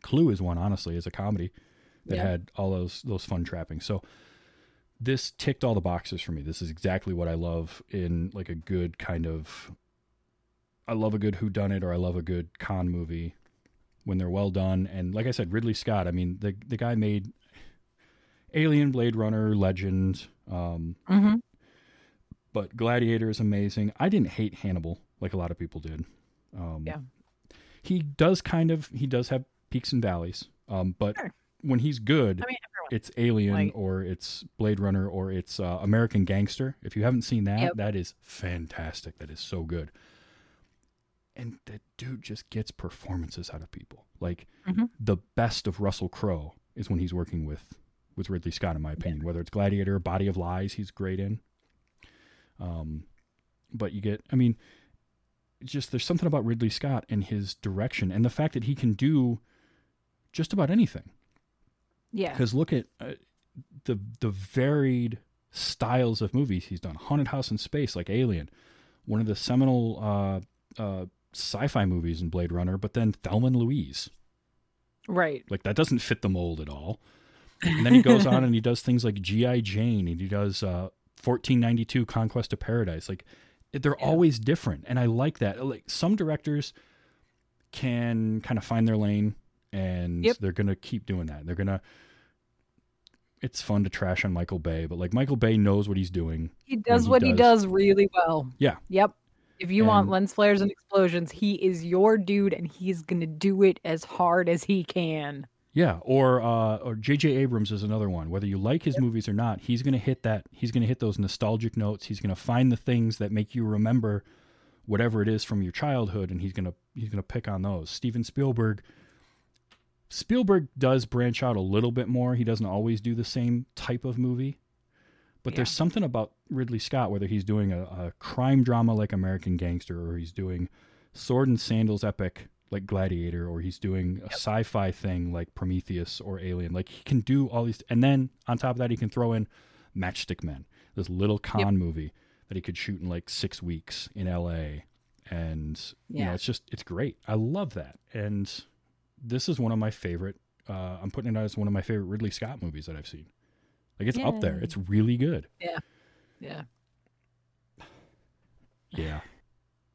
Clue is one, honestly, is a comedy that Yeah. had all those those fun trappings. So this ticked all the boxes for me. This is exactly what I love in like a good kind of I love a good whodunit or I love a good con movie. when they're well done. And like I said, Ridley Scott. I mean, the the guy made Alien, Blade Runner, Legend. Um, hmm but Gladiator is amazing. I didn't hate Hannibal like a lot of people did. Um, Yeah. he does kind of he does have peaks and valleys. Um, but Sure. when he's good, I mean, it's Alien like- or it's Blade Runner or it's uh, American Gangster. If you haven't seen that, Yep. that is fantastic. That is so good. And that dude just gets performances out of people. Like Mhm. the best of Russell Crowe is when he's working with with Ridley Scott, in my opinion. Whether it's Gladiator, Body of Lies, he's great in. Um, but you get, I mean, just there's something about Ridley Scott and his direction and the fact that he can do just about anything. yeah. Because look at uh, the the varied styles of movies he's done. Haunted House in Space, like Alien, one of the seminal uh, uh, sci-fi movies in Blade Runner. But then Thelma and Louise, Right. like that doesn't fit the mold at all. And then he goes on [laughs] and he does things like G.I. Jane and he does uh, 1492 Conquest of Paradise. Like they're Yeah. always different. And I like that. Like some directors can kind of find their lane and Yep. they're going to keep doing that. They're going to, it's fun to trash on Michael Bay, but like Michael Bay knows what he's doing. He does he what he does- does really well. Yeah. Yep. If you want lens flares and explosions, he is your dude and he's going to do it as hard as he can. Yeah, or uh, or J.J. Abrams is another one. Whether you like his movies or not, he's going to hit that. He's going to hit those nostalgic notes. He's going to find the things that make you remember whatever it is from your childhood, and he's going to he's going to pick on those. Steven Spielberg. Spielberg does branch out a little bit more. He doesn't always do the same type of movie, but there's something about Ridley Scott, whether he's doing a, a crime drama like American Gangster, or he's doing sword and sandals epic like Gladiator, or he's doing a sci-fi thing like Prometheus or Alien. Like he can do all these, and then on top of that, he can throw in Matchstick Men, this little con movie that he could shoot in like six weeks in L.A. And you know, Yeah. it's just it's great. I love that, and this is one of my favorite. Uh, I'm putting it out as one of my favorite Ridley Scott movies that I've seen. Like it's up there. It's really good. Yeah. Yeah. Yeah.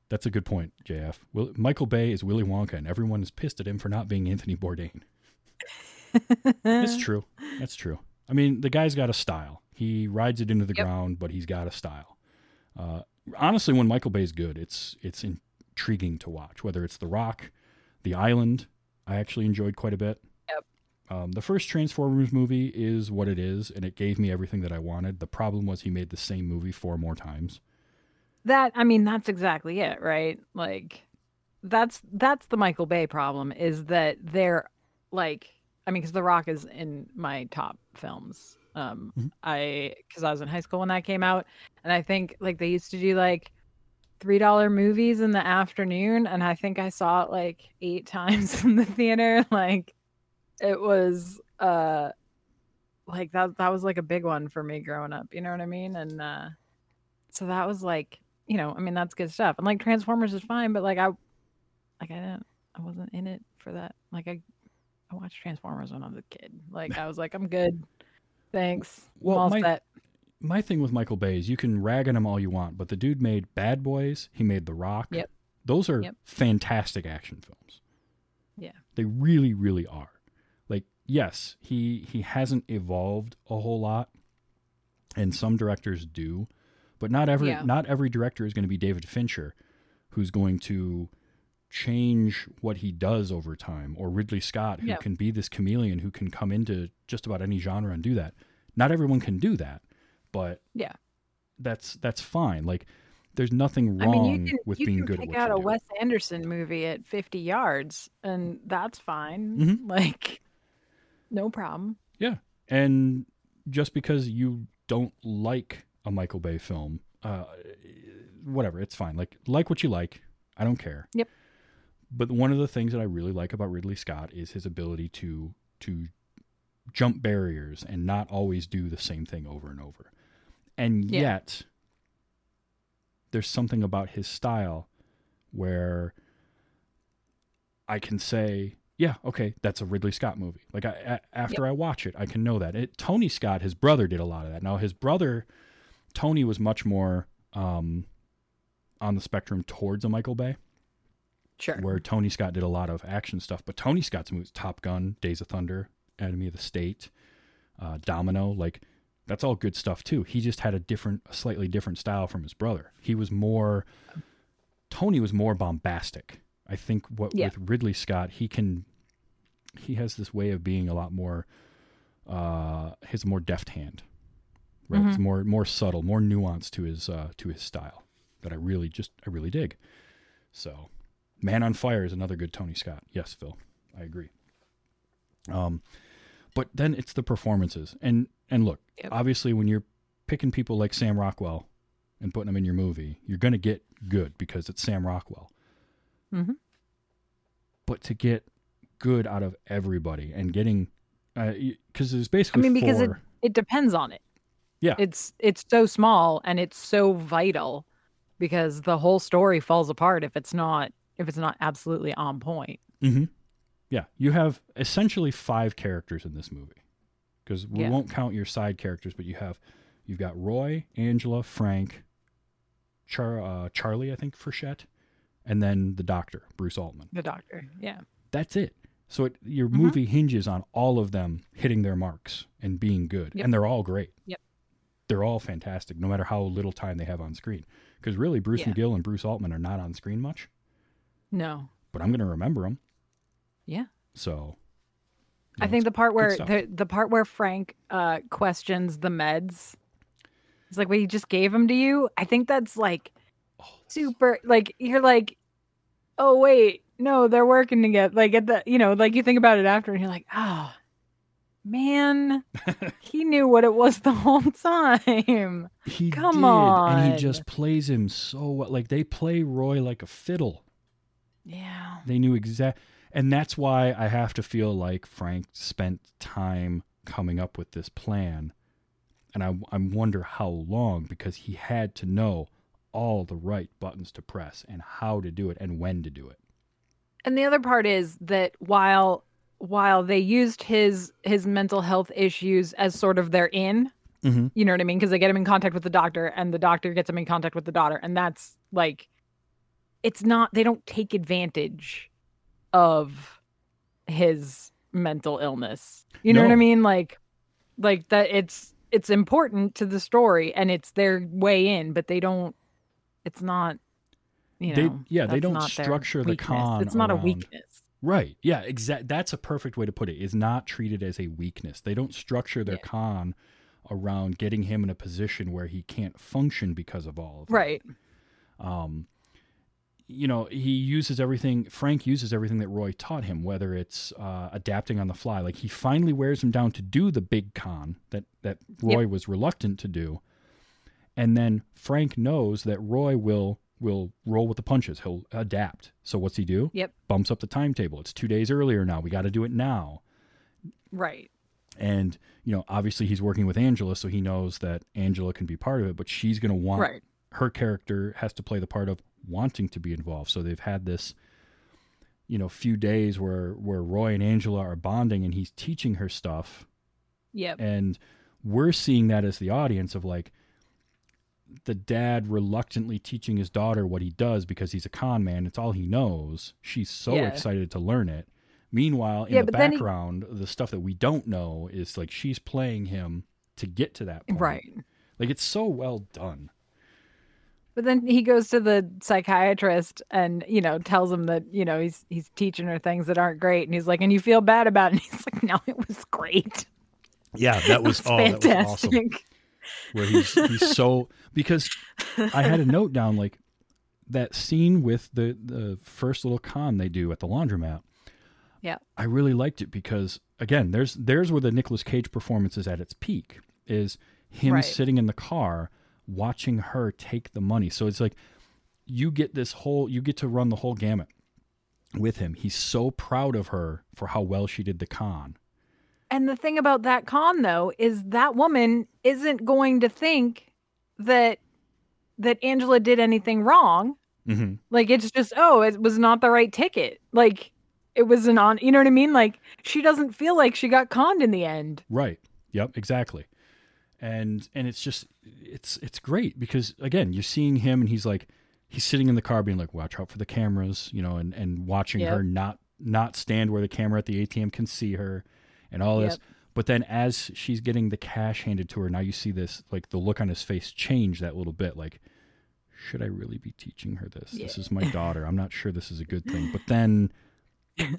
That's a good point, JF. Will, Michael Bay is Willy Wonka, and everyone is pissed at him for not being Anthony Bourdain. [laughs] It's true. That's true. I mean, the guy's got a style. He rides it into the Yep. ground, but he's got a style. Uh, honestly, when Michael Bay's good, it's it's intriguing to watch. Whether it's The Rock, The Island, I actually enjoyed quite a bit. Um, the first Transformers movie is what it is, and it gave me everything that I wanted. The problem was he made the same movie four more times. That I mean that's exactly it, right? Like that's that's the Michael Bay problem is that they're like I mean cuz The Rock is in my top films. Um Mhm. I cuz I was in high school when that came out and I think like they used to do like $3 movies in the afternoon and I think I saw it like 8 [laughs] times in the theater like it was uh like that that was like a big one for me growing up, you know what I mean? And uh so that was like you know i mean that's good stuff and like transformers is fine but like i like i didn't i wasn't in it for that like i i watched transformers when i was a kid like i was like i'm good thanks Well, all my- set my thing with Michael Bay is you can rag on him all you want, but the dude made Bad Boys. He made The Rock. Yep. Those are Yep. fantastic action films. Yeah. They really, really are. Yes, he he hasn't evolved a whole lot, and some directors do, but not every Yeah. not every director is going to be David Fincher, who's going to change what he does over time, or Ridley Scott, who Yeah. can be this chameleon who can come into just about any genre and do that. Not everyone can do that, but Yeah. that's that's fine. Like, there's nothing i wrong mean you can with you being can good pick at what out you a do. wes anderson movie at 50 yards and that's fine Mhm. [laughs] like no problem Yeah. And just because you don't like a Michael Bay film, uh, whatever, it's fine. Like, like what you like. I don't care. Yep. But one of the things that I really like about Ridley Scott is his ability to to jump barriers and not always do the same thing over and over. And Yeah. yet, there's something about his style where I can say, yeah, okay, that's a Ridley Scott movie. Like I, a- after I watch it, I can know that. It, Tony Scott, his brother, did a lot of that. Now his brother, Tony, was much more um, on the spectrum towards a Michael Bay. Sure. where Tony Scott did a lot of action stuff. But Tony Scott's movies, Top Gun, Days of Thunder, Enemy of the State, uh, Domino, like that's all good stuff too. He just had a different, a slightly different style from his brother. He was more, Tony was more bombastic. I think what Yeah. with Ridley Scott, he can, he has this way of being a lot more, uh, his more deft hand, right? It's more more subtle, more nuance to his uh, to his style that I really just I really dig. So, Man on Fire is another good Tony Scott. Yes, Phil, I agree. Um, but then it's the performances, and and look, Yep. obviously when you're picking people like Sam Rockwell and putting them in your movie, you're gonna get good because it's Sam Rockwell. Mhm. But to get good out of everybody and getting, because there's basically. I mean, because it, it depends on it. Yeah. It's it's so small and it's so vital because the whole story falls apart if it's not if it's not absolutely on point. Mm-hmm. Yeah, you have essentially five characters in this movie because we Yeah. won't count your side characters, but you have you've got Roy, Angela, Frank, Char, uh, Charlie, I think Frechette, and then the Doctor, Bruce Altman. The doctor. Yeah. That's it. So it, your Mhm. movie hinges on all of them hitting their marks and being good, Yep. and they're all great. Yep. They're all fantastic, no matter how little time they have on screen. Because really, Bruce Yeah. McGill and Bruce Altman are not on screen much, No. but I'm going to remember them. Yeah. So. I think the part where the the part where Frank uh questions the meds. It's like, we just gave them to you. I think that's like Oh, super like you're like, oh wait, no, they're working together. Like at the you know, like you think about it after and you're like, oh man, [laughs] he knew what it was the whole time. He Come did, and he just plays him so well. Like they play Roy like a fiddle. Yeah. They knew exact, and that's why I have to feel like Frank spent time coming up with this plan, and I I wonder how long because he had to know all the right buttons to press and how to do it and when to do it. And the other part is that while while they used his his mental health issues as sort of their in, Mm-hmm. you know what I mean? Because they get him in contact with the doctor, and the doctor gets him in contact with the daughter, and that's like, it's not. They don't take advantage of his mental illness. You know what I mean? Like, like that. It's it's important to the story, and it's their way in, but they don't. It's not. You They- yeah, they don't structure the con It's not a weakness. Right. Yeah, exact that's a perfect way to put it. Is not treated as a weakness. They don't structure their Yeah. con around getting him in a position where he can't function because of all of that. Right. Um you know, he uses everything Frank uses everything that Roy taught him, whether it's uh, adapting on the fly. Like he finally wears him down to do the big con that that Roy was reluctant to do. And then Frank knows that Roy will will roll with the punches. He'll adapt. So what's he do? Yep. bumps up the timetable. It's two days earlier now. We got to do it now. Right. And, you know, obviously he's working with Angela, so he knows that Angela can be part of it, but she's going to want Right. her character has to play the part of wanting to be involved. So they've had this, you know, few days where, where Roy and Angela are bonding and he's teaching her stuff. Yep. And we're seeing that as the audience of like, the dad reluctantly teaching his daughter what he does because he's a con man. It's all he knows. She's so Yeah. excited to learn it. Meanwhile, in Yeah, the but then he- background, the stuff that we don't know is like she's playing him to get to that point. Right. Like it's so well done. But then he goes to the psychiatrist and you know tells him that you know he's he's teaching her things that aren't great, and he's like, and you feel bad about it. [laughs] And he's like, no, it was great. Yeah, that [laughs] It was oh, fantastic. Where he's he's so because I had a note down like that scene with the the first little con they do at the laundromat. Yeah. I really liked it because again, there's there's where the Nicolas Cage performance is at its peak. Is him Right. sitting in the car watching her take the money. So it's like you get this whole you get to run the whole gamut with him. He's so proud of her for how well she did the con. And the thing about that con though is that woman isn't going to think that that Angela did anything wrong. Mm-hmm. Like it's just oh, it was not the right ticket. Like it was an on. You know what I mean? Like she doesn't feel like she got conned in the end. Right. Yep. Exactly. And and it's just it's it's great because again you're seeing him and he's like he's sitting in the car being like, "Watch out for the cameras," you know, and and watching Yep. her not not stand where the camera at the ATM can see her, and all this. Yep. But then as she's getting the cash handed to her, now you see this like the look on his face change that little bit, like. Should I really be teaching her this? This is my daughter. I'm not sure this is a good thing. [laughs] But then,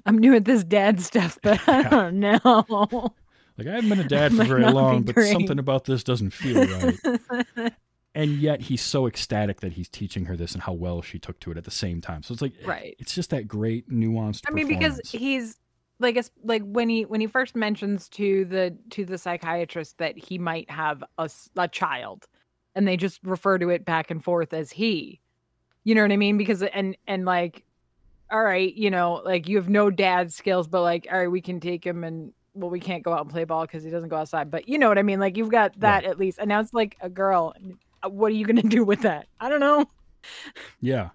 I'm new at this dad stuff, but I don't know. [laughs] like, I haven't been a dad [laughs] for very long, but something about this doesn't feel right. and yet he's so ecstatic that he's teaching her this and how well she took to it at the same time. So it's like Right. It's just that great nuanced. I mean, because he's like, it's like when he when he first mentions to the to the psychiatrist that he might have a, a child, and they just refer to it back and forth as he. You know what I mean? Because and and like, all right, you know, like you have no dad skills, but like, all right, we can take him and well, we can't go out and play ball because he doesn't go outside. But you know what I mean? Like you've got that at least, and now it's like a girl. Uh, What are you gonna [laughs] do with that? I don't know. yeah.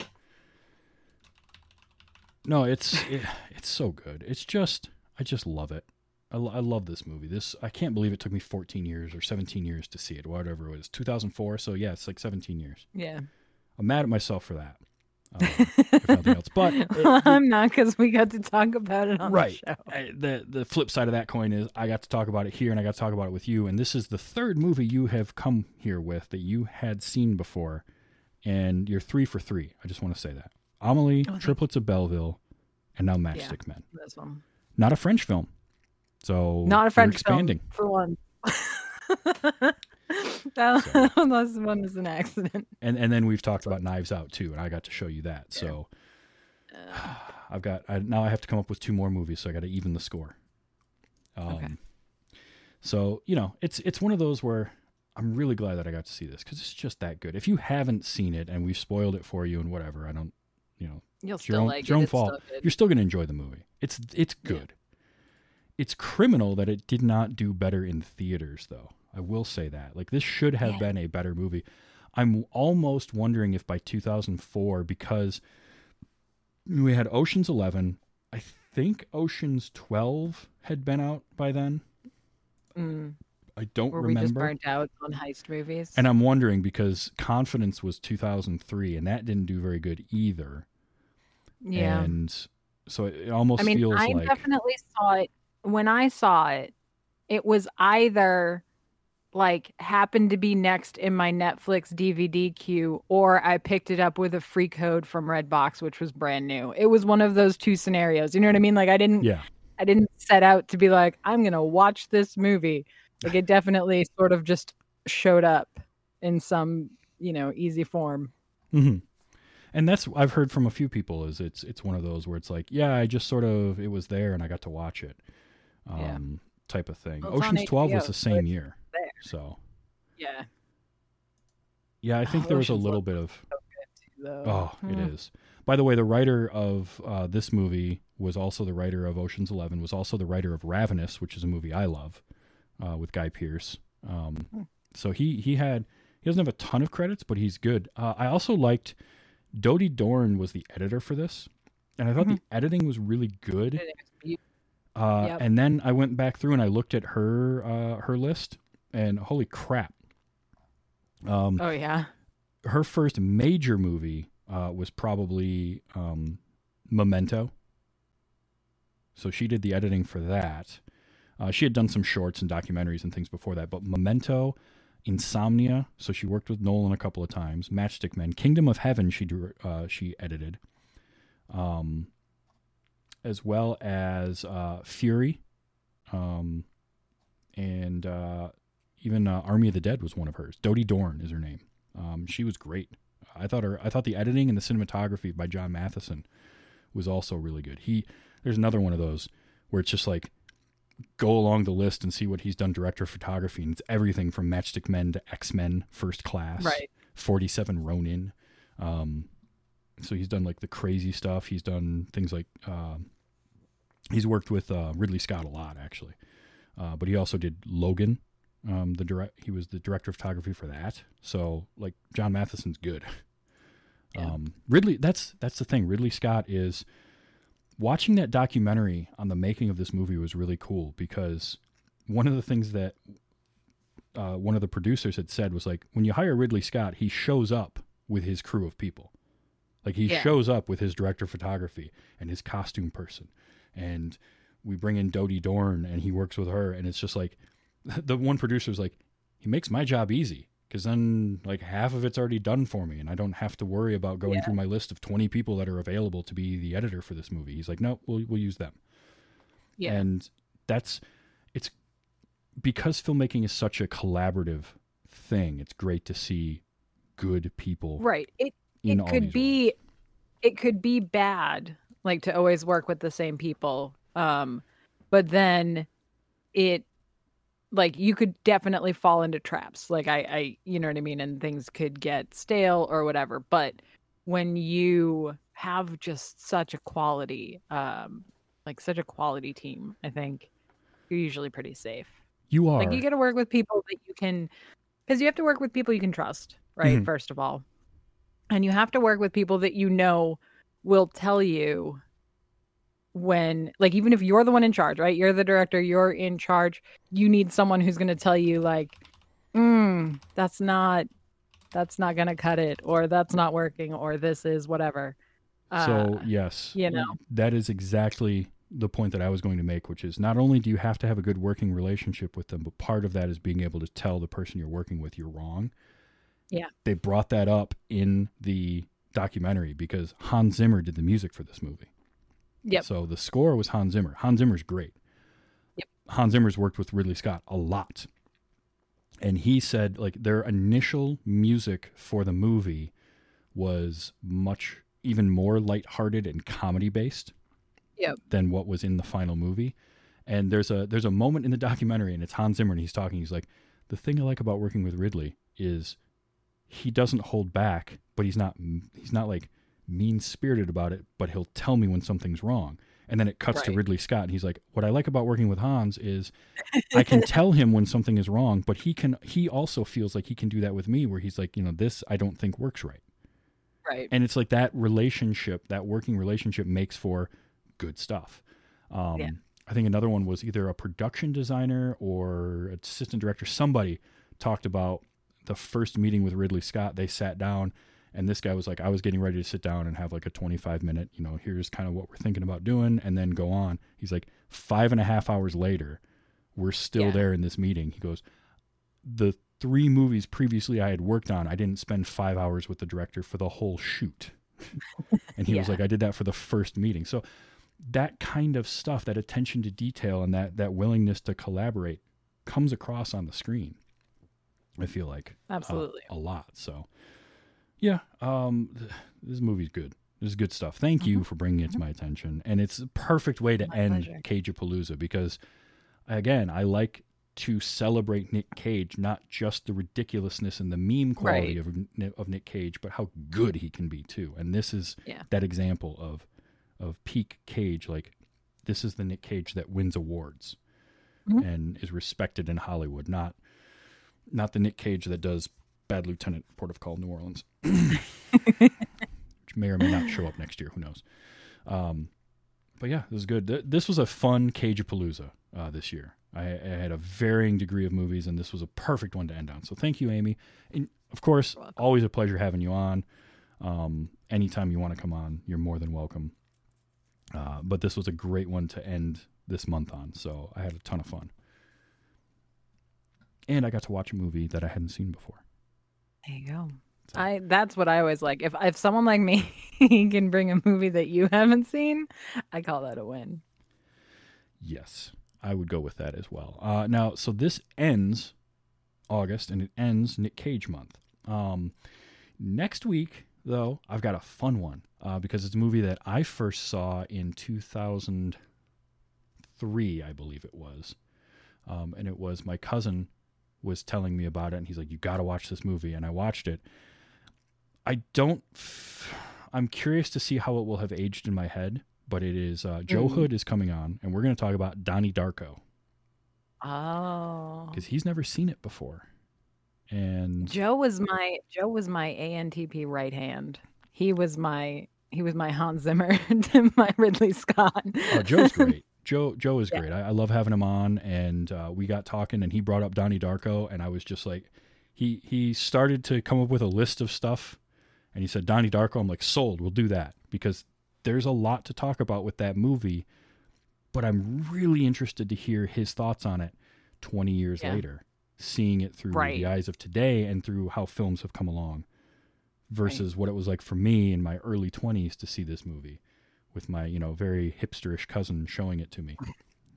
No, it's it, it's so good. It's just I just love it. I, I love this movie. This I can't believe it took me 14 years or 17 years to see it. Whatever it was, 2004. So yeah, it's like 17 years. Yeah, I'm mad at myself for that. Uh, [laughs] if nothing else, but it- I'm not because we got to talk about it on right the show. I- the the flip side of that coin is i got to talk about it here and i got to talk about it with you and this is the third movie you have come here with that you had seen before and you're three for three i just want to say that amelie Oh, triplets of belleville and now matchstick men This one. not a french film so Not a French expanding film for one. [laughs] that last [laughs] one was an accident. and and then we've talked about knives out too and i got to show you that so Uh, [sighs] i've got I, now i have to come up with two more movies so i got to even the score um, Okay. so you know it's it's one of those where i'm really glad that i got to see this because it's just that good if you haven't seen it and we've spoiled it for you and whatever i don't you know You'll it's your own, like it's your own fault. still you're still going to enjoy the movie. It's it's Yeah. good. It's criminal that it did not do better in theaters though. I will say that. Like this should have Yeah. been a better movie. I'm almost wondering if by 2004 because we had oceans 11 i think oceans 12 had been out by then. Mm. I don't Were we just burnt out on heist movies? and i'm wondering because confidence was 2003 and that didn't do very good either yeah. and so it, it almost I mean, feels I like definitely saw it when I saw it. It was either like happened to be next in my Netflix DVD queue, or I picked it up with a free code from Redbox, which was brand new. It was one of those two scenarios. You know what I mean? Like I didn't, yeah I didn't set out to be like, I'm gonna watch this movie. Like it definitely sort of just showed up in some, you know, easy form. hmm And that's I've heard from a few people is it's it's one of those where it's like yeah I just sort of it was there and I got to watch it, um, Yeah. type of thing. Well, Ocean's Twelve was the same it's year, there. so Yeah. yeah I think Oh, there was a little bit of Though. oh it Hmm. is. By the way, the writer of uh, this movie was also the writer of Ocean's Eleven. Was also the writer of Ravenous, which is a movie I love, uh, with Guy Pearce. Um, Hmm. So he he had he doesn't have a ton of credits, but he's good. Uh, I also liked Dodie Dorn was the editor for this, and I thought the editing was really good. It was beautiful. Uh, Yep. And then I went back through and I looked at her uh, her list, and holy crap! Um, Oh yeah. her first major movie uh, was probably um, Memento. So she did the editing for that. Uh, she had done some shorts and documentaries and things before that, but Memento, Insomnia. So she worked with Nolan a couple of times. Matchstick Men, Kingdom of Heaven. She dir- uh, she edited, um, as well as uh, Fury, um, and uh, even uh, Army of the Dead was one of hers. Dodie Dorn is her name. Um, she was great. I thought her. I thought the editing and the cinematography by John Mathieson was also really good. He there's another one of those where it's just like go along the list and see what he's done director of photography, and it's everything from Matchstick Men to X Men First Class, Right. Forty Seven Ronin. Um, so he's done like the crazy stuff. He's done things like um he's worked with uh, Ridley Scott a lot actually, uh, but he also did Logan. Um, the direct he was the director of photography for that. So like John Mathieson's good. Yeah. Um, Ridley, that's that's the thing. Ridley Scott is watching that documentary on the making of this movie was really cool because one of the things that uh, one of the producers had said was like when you hire Ridley Scott, he shows up with his crew of people. Like he Yeah. shows up with his director of photography and his costume person, and we bring in Dodie Dorn and he works with her, and it's just like [laughs] the one producer's like, he makes my job easy because then like half of it's already done for me, and I don't have to worry about going through my list of twenty people that are available to be the editor for this movie. He's like, no, we'll we'll use them. Yeah. And that's it's because filmmaking is such a collaborative thing. It's great to see good people right. It it could be it could be bad like to always work with the same people um but then it like you could definitely fall into traps like i i you know what i mean and things could get stale or whatever but when you have just such a quality um like such a quality team i think you're usually pretty safe. You are like you got to work with people that you can because you have to work with people you can trust right Mhm. first of all. And you have to work with people that you know will tell you when like even if you're the one in charge right you're the director you're in charge you need someone who's going to tell you like mm, that's not that's not going to cut it or that's not working or this is whatever So Uh, yes, you know. that is exactly the point that I was going to make, which is not only do you have to have a good working relationship with them, but part of that is being able to tell the person you're working with you're wrong. Yeah. They brought that up in the documentary because Hans Zimmer did the music for this movie. Yep. So the score was Hans Zimmer. Hans Zimmer's great. Yep. Hans Zimmer's worked with Ridley Scott a lot. And he said like their initial music for the movie was much even more lighthearted and comedy based Yep. than what was in the final movie. And there's a there's a moment in the documentary and it's Hans Zimmer and he's talking he's like the thing I like about working with Ridley is he doesn't hold back, but he's not he's not like mean spirited about it, but he'll tell me when something's wrong. And then it cuts to Ridley Scott and he's like, What I like about working with Hans is I can [laughs] tell him when something is wrong, but he can he also feels like he can do that with me where he's like, you know, this I don't think works right. right And it's like that relationship, that working relationship makes for good stuff. Um, Yeah. I think another one was either a production designer or assistant director. Somebody talked about the first meeting with Ridley Scott. They sat down, and this guy was like, I was getting ready to sit down and have like a 25 minute, you know, here's kind of what we're thinking about doing, and then go on. He's like, five and a half hours later, we're still Yeah. there in this meeting. He goes, The three movies previously I had worked on, I didn't spend five hours with the director for the whole shoot. [laughs] and he was like, I did that for the first meeting. So that kind of stuff, that attention to detail and that that willingness to collaborate comes across on the screen. I feel like uh, Absolutely. a lot. So yeah, um, this movie's good. This is good stuff. Thank you for bringing it to my attention, and it's a perfect way to My end. Cagepalooza because, again, I like to celebrate Nick Cage, not just the ridiculousness and the meme quality Right. of of Nick Cage, but how good he can be too. And this is Yeah. that example of of peak Cage. Like this is the Nick Cage that wins awards Mhm. and is respected in Hollywood, not not the Nick Cage that does Bad Lieutenant, Port of Call, New Orleans, [coughs] which may or may not show up next year. Who knows? Um, but yeah, this is good. Th- This was a fun Cageapalooza uh, this year. I, I had a varying degree of movies, and this was a perfect one to end on. So thank you, Amy. And of course, always a pleasure having you on. Um, anytime you want to come on, you're more than welcome. Uh, but this was a great one to end this month on. So I had a ton of fun. And I got to watch a movie that I hadn't seen before. There you go. So- I that's what I always like. If if someone like me [laughs] can bring a movie that you haven't seen, I call that a win. Yes, I would go with that as well. Uh, now, so this ends August and it ends Nick Cage month. Um, next week, though, I've got a fun one uh, because it's a movie that I first saw in 2003, I believe it was. Um, and it was my cousin was telling me about it, and he's like, "You got to watch this movie," and I watched it. I don't. F- I'm curious to see how it will have aged in my head, but it is uh, Joe Mm. Hood is coming on, and we're going to talk about Donnie Darko Oh. because he's never seen it before, and Joe was my Joe was my ANTP right hand. He was my he was my Hans Zimmer [laughs] to my Ridley Scott. oh, Joe's great. Joe Joe is Yeah. great. I, I love having him on, and uh, we got talking, and he brought up Donnie Darko, and I was just like, he he started to come up with a list of stuff, And he said, Donnie Darko. I'm like, sold. We'll do that because there's a lot to talk about with that movie. But I'm really interested to hear his thoughts on it 20 years Yeah. later, seeing it through Right. the eyes of today and through how films have come along versus what it was like for me in my early 20s to see this movie with my, you know, very hipsterish cousin showing it to me.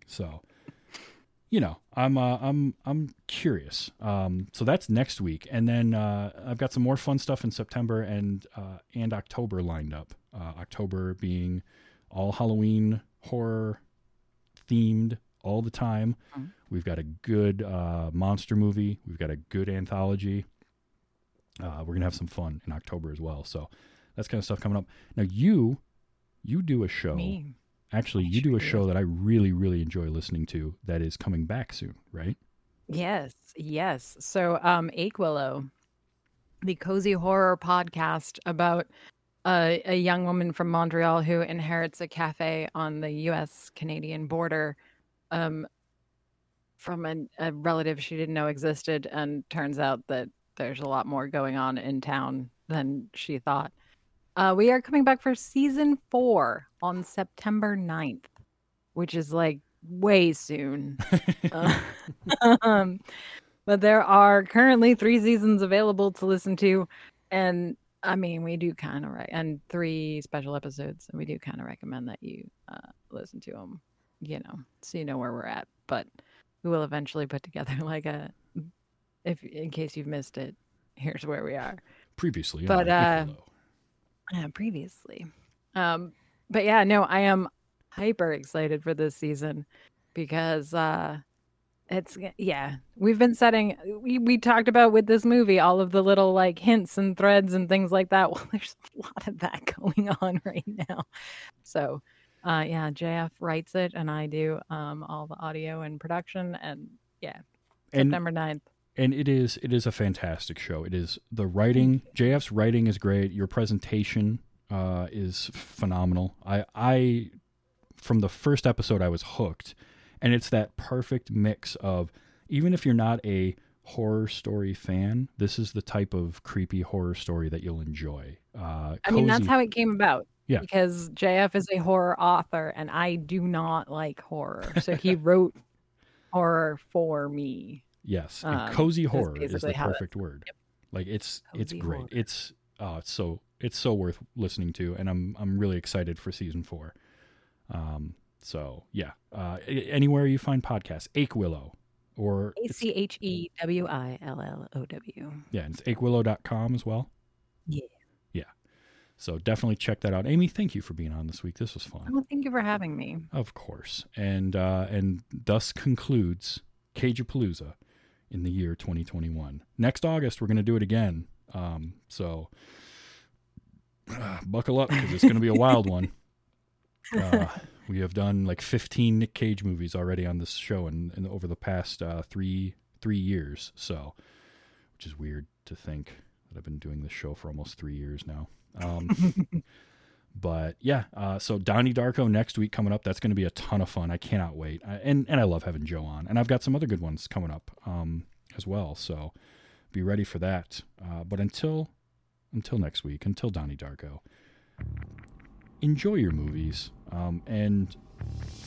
So, you know, I'm uh, I'm I'm curious. Um, so that's next week, and then uh, I've got some more fun stuff in September and uh, and October lined up. Uh, October being all Halloween horror themed all the time. Mhm. We've got a good uh, monster movie. We've got a good anthology. Uh, we're gonna have some fun in October as well. So that's kind of stuff coming up. Now you you do a show. Me. Actually, I you do a show that I really, really enjoy listening to that is coming back soon, right? Yes, yes. So, um, Achewillow, the cozy horror podcast about a, a young woman from Montreal who inherits a cafe on the U.S. Canadian border, um, from a, a relative she didn't know existed, and turns out that there's a lot more going on in town than she thought. Uh, we are coming back for season four on September 9th, which is like way soon. Uh, [laughs] [laughs] um, but there are currently three seasons available to listen to, and I mean, we do kind of right, and three special episodes, and we do kind of recommend that you uh, listen to them, you know, so you know where we're at. But we will eventually put together [laughs] like a, if in case you've missed it, here's where we are Previously, But, uh, Piccolo. Uh, previously. Um, but yeah, no, I am hyper excited for this season because uh it's yeah, we've been setting we we talked about with this movie all of the little like hints and threads and things like that. [laughs] Well, there's a lot of that [laughs] going on right now. So, uh yeah, JF writes it and I do um all the audio and production and yeah, and September 9th. And it is it is a fantastic show. It is the writing. JF's writing is great. Your presentation uh, is phenomenal. I I from the first episode I was hooked, and it's that perfect mix of even if you're not a horror story fan, this is the type of creepy horror story that you'll enjoy. Uh, I mean, that's how it came about. Yeah. Because JF is a horror author and I do not like horror. So he [laughs] wrote horror for me. Yes, and Um, cozy horror is the how it- perfect word. Like it's it's great. horror. It's oh, it's so it's so worth listening to, and I'm I'm really excited for season four. Um, so yeah, uh, anywhere you find podcasts, Achewillow, or A C H E W I L L O W. yeah, it's achewillow.com as well. Yeah. Yeah. So definitely check that out. Amy, thank you for being on this week. This was fun. Well, thank you for having me. Of course. And uh, and thus concludes Cagepalooza in the year 2021. Next August, we're going to do it again. Um, so uh, buckle up because it's going to be a wild one. [laughs] Uh, we have done like 15 Nick Cage movies already on this show and, and over the past uh, three three years. So, which is weird to think that I've been doing this show for almost three years now. Um, [laughs] but yeah, uh, so Donnie Darko next week coming up. That's going to be a ton of fun. I cannot wait. I, and and I love having Joe on, and I've got some other good ones coming up um, as well. So be ready for that. Uh, but until until next week, until Donnie Darko, enjoy your movies um, and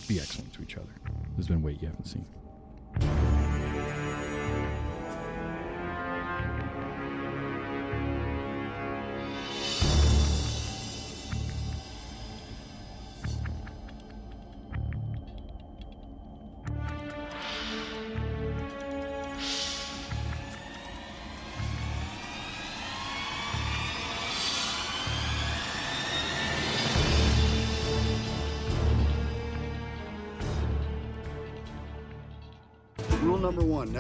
be excellent to each other. There's been Wait You Haven't Seen.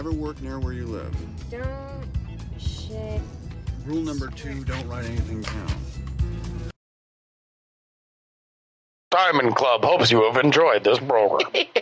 Never work near where you live. Don't shit. Rule number two, don't write anything down. Diamond Club hopes you have enjoyed this program. [laughs]